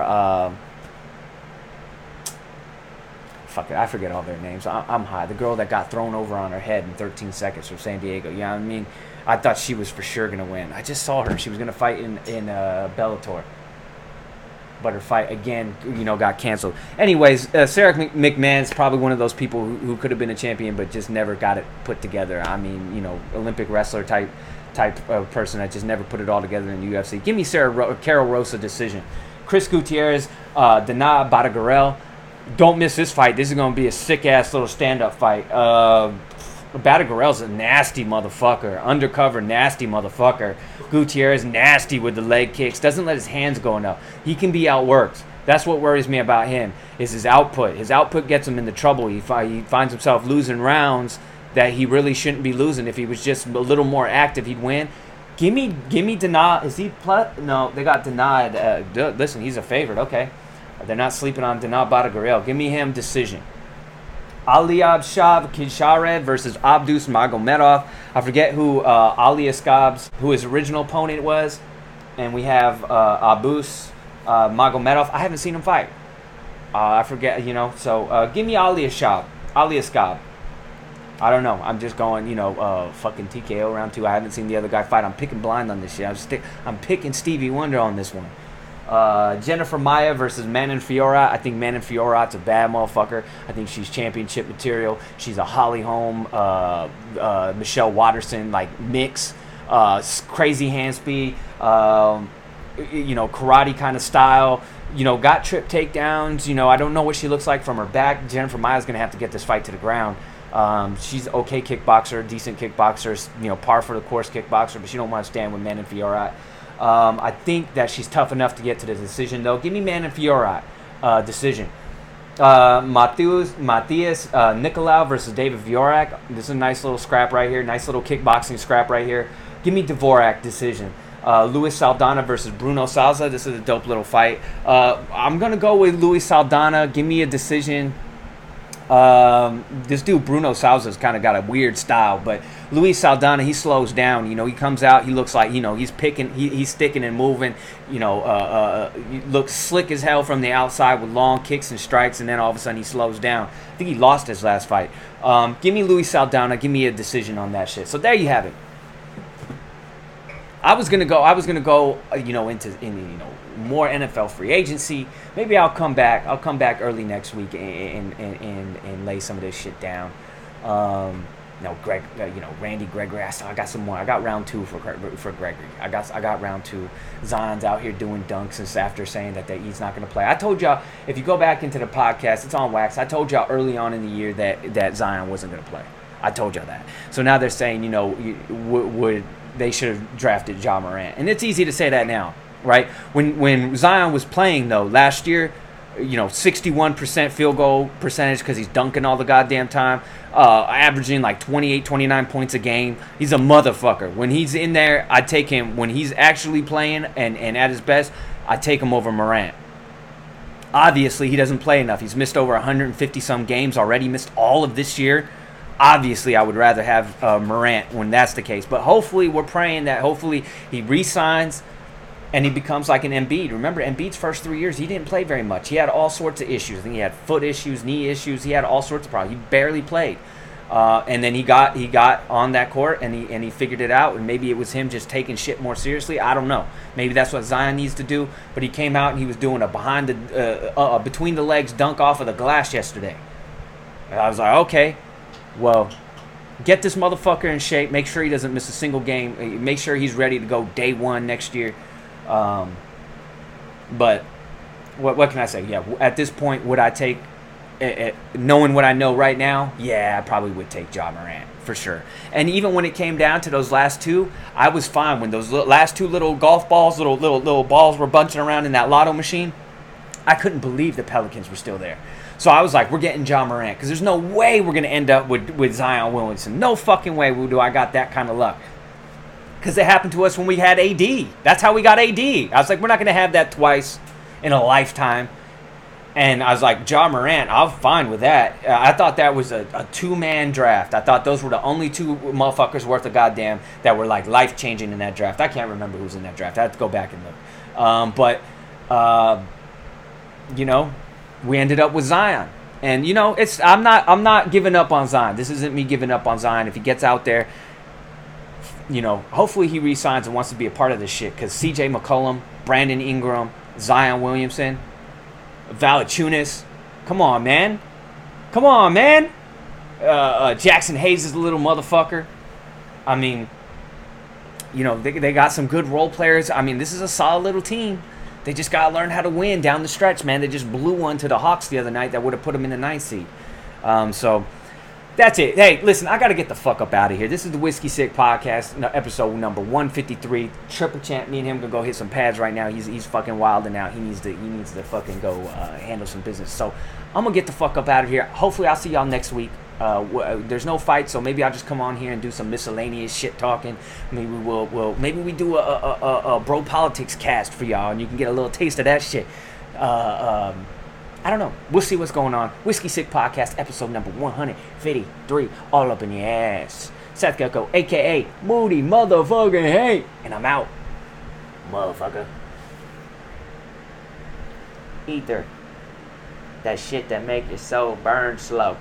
fuck it, I forget all their names. I, am high. The girl that got thrown over on her head in 13 seconds from San Diego. You know I mean? I thought she was for sure gonna win. I just saw her; she was gonna fight in in uh, Bellator, but her fight again, you know, got canceled. Anyways, uh, Sara McMann's probably one of those people who, who could have been a champion, but just never got it put together. I mean, you know, Olympic wrestler type type of person that just never put it all together in the UFC. Give me Sarah Ro- Karol Rosa decision. Chris Gutierrez, uh, Danaa Batgerel. Don't miss this fight. This is going to be a sick ass little stand up fight. Uh, Batgerel's a nasty motherfucker, undercover nasty motherfucker. Gutierrez nasty with the leg kicks, doesn't let his hands go enough. He can be outworked. That's what worries me about him is his output. His output gets him into trouble. He, fi- he finds himself losing rounds that he really shouldn't be losing. If he was just a little more active, he'd win. Give me, give me denied. Is he plus? No, they got denied. Uh, listen, he's a favorite. Okay, they're not sleeping on Danaa Batgerel. Give me him decision. Aliab Shav Kishared versus Abdus Magomedov. I forget who uh, Ali Askab's, who his original opponent was. And we have uh, Abus uh, Magomedov. I haven't seen him fight. Uh, I forget, you know. So uh, give me Ali Ashab. Ali Askab. I don't know. I'm just going, you know, uh, fucking TKO round two. I haven't seen the other guy fight. I'm picking blind on this shit. I'm, sti- I'm picking Stevie Wonder on this one. Uh, Jennifer Maia versus Manon Fiorot. I think Manon Fiorot's a bad motherfucker. I think she's championship material. She's a Holly Holm, uh, uh, Michelle Waterson like mix. Uh, crazy hand speed. Um, you know, karate kind of style. You know, got trip takedowns. You know, I don't know what she looks like from her back. Jennifer Maia's gonna have to get this fight to the ground. Um, she's okay kickboxer, decent kickboxer. You know, par for the course kickboxer, but she don't want to stand with Manon Fiorot. Um, I think that she's tough enough to get to the decision, though. Give me Manon Fiorot uh, decision. Uh, Matthias, Matthias uh, Nicolau versus David Dvorak. This is a nice little scrap right here. Nice little kickboxing scrap right here. Give me Dvorak decision. Uh, Luis Saldana versus Bruno Souza. This is a dope little fight. Uh, I'm gonna go with Luis Saldana. Give me a decision. Um, this dude Bruno Souza's kind of got a weird style, but Luis Saldana he slows down. You know, he comes out, he looks like you know he's picking, he, he's sticking and moving. You know, uh, uh, looks slick as hell from the outside with long kicks and strikes, and then all of a sudden he slows down. I think he lost his last fight. Um, give me Luis Saldana, give me a decision on that shit. So there you have it. I was gonna go. I was gonna go. Uh, you know, into in you know more NFL free agency. Maybe I'll come back. I'll come back early next week and and and, and lay some of this shit down. Um, no, Greg, uh, you know, Randy Gregory. I, I got some more. I got round two for for Gregory. I got I got round two. Zion's out here doing dunks and after saying that, that he's not going to play. I told y'all if you go back into the podcast, it's on wax. I told y'all early on in the year that that Zion wasn't going to play. I told y'all that. So now they're saying, you know, would, would they should have drafted Ja Morant, and it's easy to say that now, right? When when Zion was playing though last year, you know, 61% field goal percentage because he's dunking all the goddamn time, uh, averaging like 28, 29 points a game. He's a motherfucker. When he's in there, I take him. When he's actually playing and, and at his best, I take him over Morant. Obviously, he doesn't play enough. He's missed over 150 some games already, missed all of this year. Obviously, I would rather have uh, Morant when that's the case. But hopefully, we're praying that hopefully he re-signs and he becomes like an Embiid. Remember, Embiid's first three years, he didn't play very much. He had all sorts of issues. I think he had foot issues, knee issues. He had all sorts of problems. He barely played. Uh, and then he got he got on that court and he and he figured it out. And maybe it was him just taking shit more seriously. I don't know. Maybe that's what Zion needs to do. But he came out and he was doing a behind the uh, uh, between the legs dunk off of the glass yesterday. And I was like, okay, well, get this motherfucker in shape. Make sure he doesn't miss a single game. Make sure he's ready to go day one next year. Um, but what what can I say? Yeah, at this point, would I take, it, knowing what I know right now? Yeah, I probably would take Ja Morant for sure. And even when it came down to those last two, I was fine when those last two little golf balls, little little little balls were bunching around in that lotto machine. I couldn't believe the Pelicans were still there. So I was like, we're getting Ja Morant because there's no way we're gonna end up with with Zion Williamson. No fucking way do I got that kind of luck because it happened to us when we had AD. That's how we got AD. I was like, we're not going to have that twice in a lifetime. And I was like, Ja Morant, I'm fine with that. Uh, I thought that was a, a two man draft. I thought those were the only two motherfuckers worth of goddamn that were like life changing in that draft. I can't remember who's in that draft. I have to go back and look. Um, but, uh, you know, we ended up with Zion. And you know, it's I'm not I'm not giving up on Zion. This isn't me giving up on Zion. If he gets out there you know, hopefully he resigns and wants to be a part of this shit because CJ McCollum, Brandon Ingram, Zion Williamson, Valanciunas, come on, man. Come on, man. Uh, uh, Jaxson Hayes is a little motherfucker. I mean, you know, they, they got some good role players. I mean, this is a solid little team. They just got to learn how to win down the stretch, man. They just blew one to the Hawks the other night that would have put them in the ninth seed. Um, so, that's it. Hey, listen, I got to get the fuck up out of here. This is the Whiskey Sick Podcast, episode number 153. Triple Champ, me and him gonna go hit some pads right now. He's he's fucking wilding out. He needs to he needs to fucking go uh, handle some business. So I'm gonna get the fuck up out of here. Hopefully, I'll see y'all next week. Uh, w- uh, there's no fight, so maybe I'll just come on here and do some miscellaneous shit talking. Maybe we'll, we'll maybe we do a, a, a, a bro politics cast for y'all, and you can get a little taste of that shit. Uh, um, I don't know. We'll see what's going on. Whiskey Sick Podcast, episode number 153, all up in your ass. Seth Gecko, aka Moody Motherfucking Hey, and I'm out. Motherfucker. Ether. That shit that make your soul burn slow.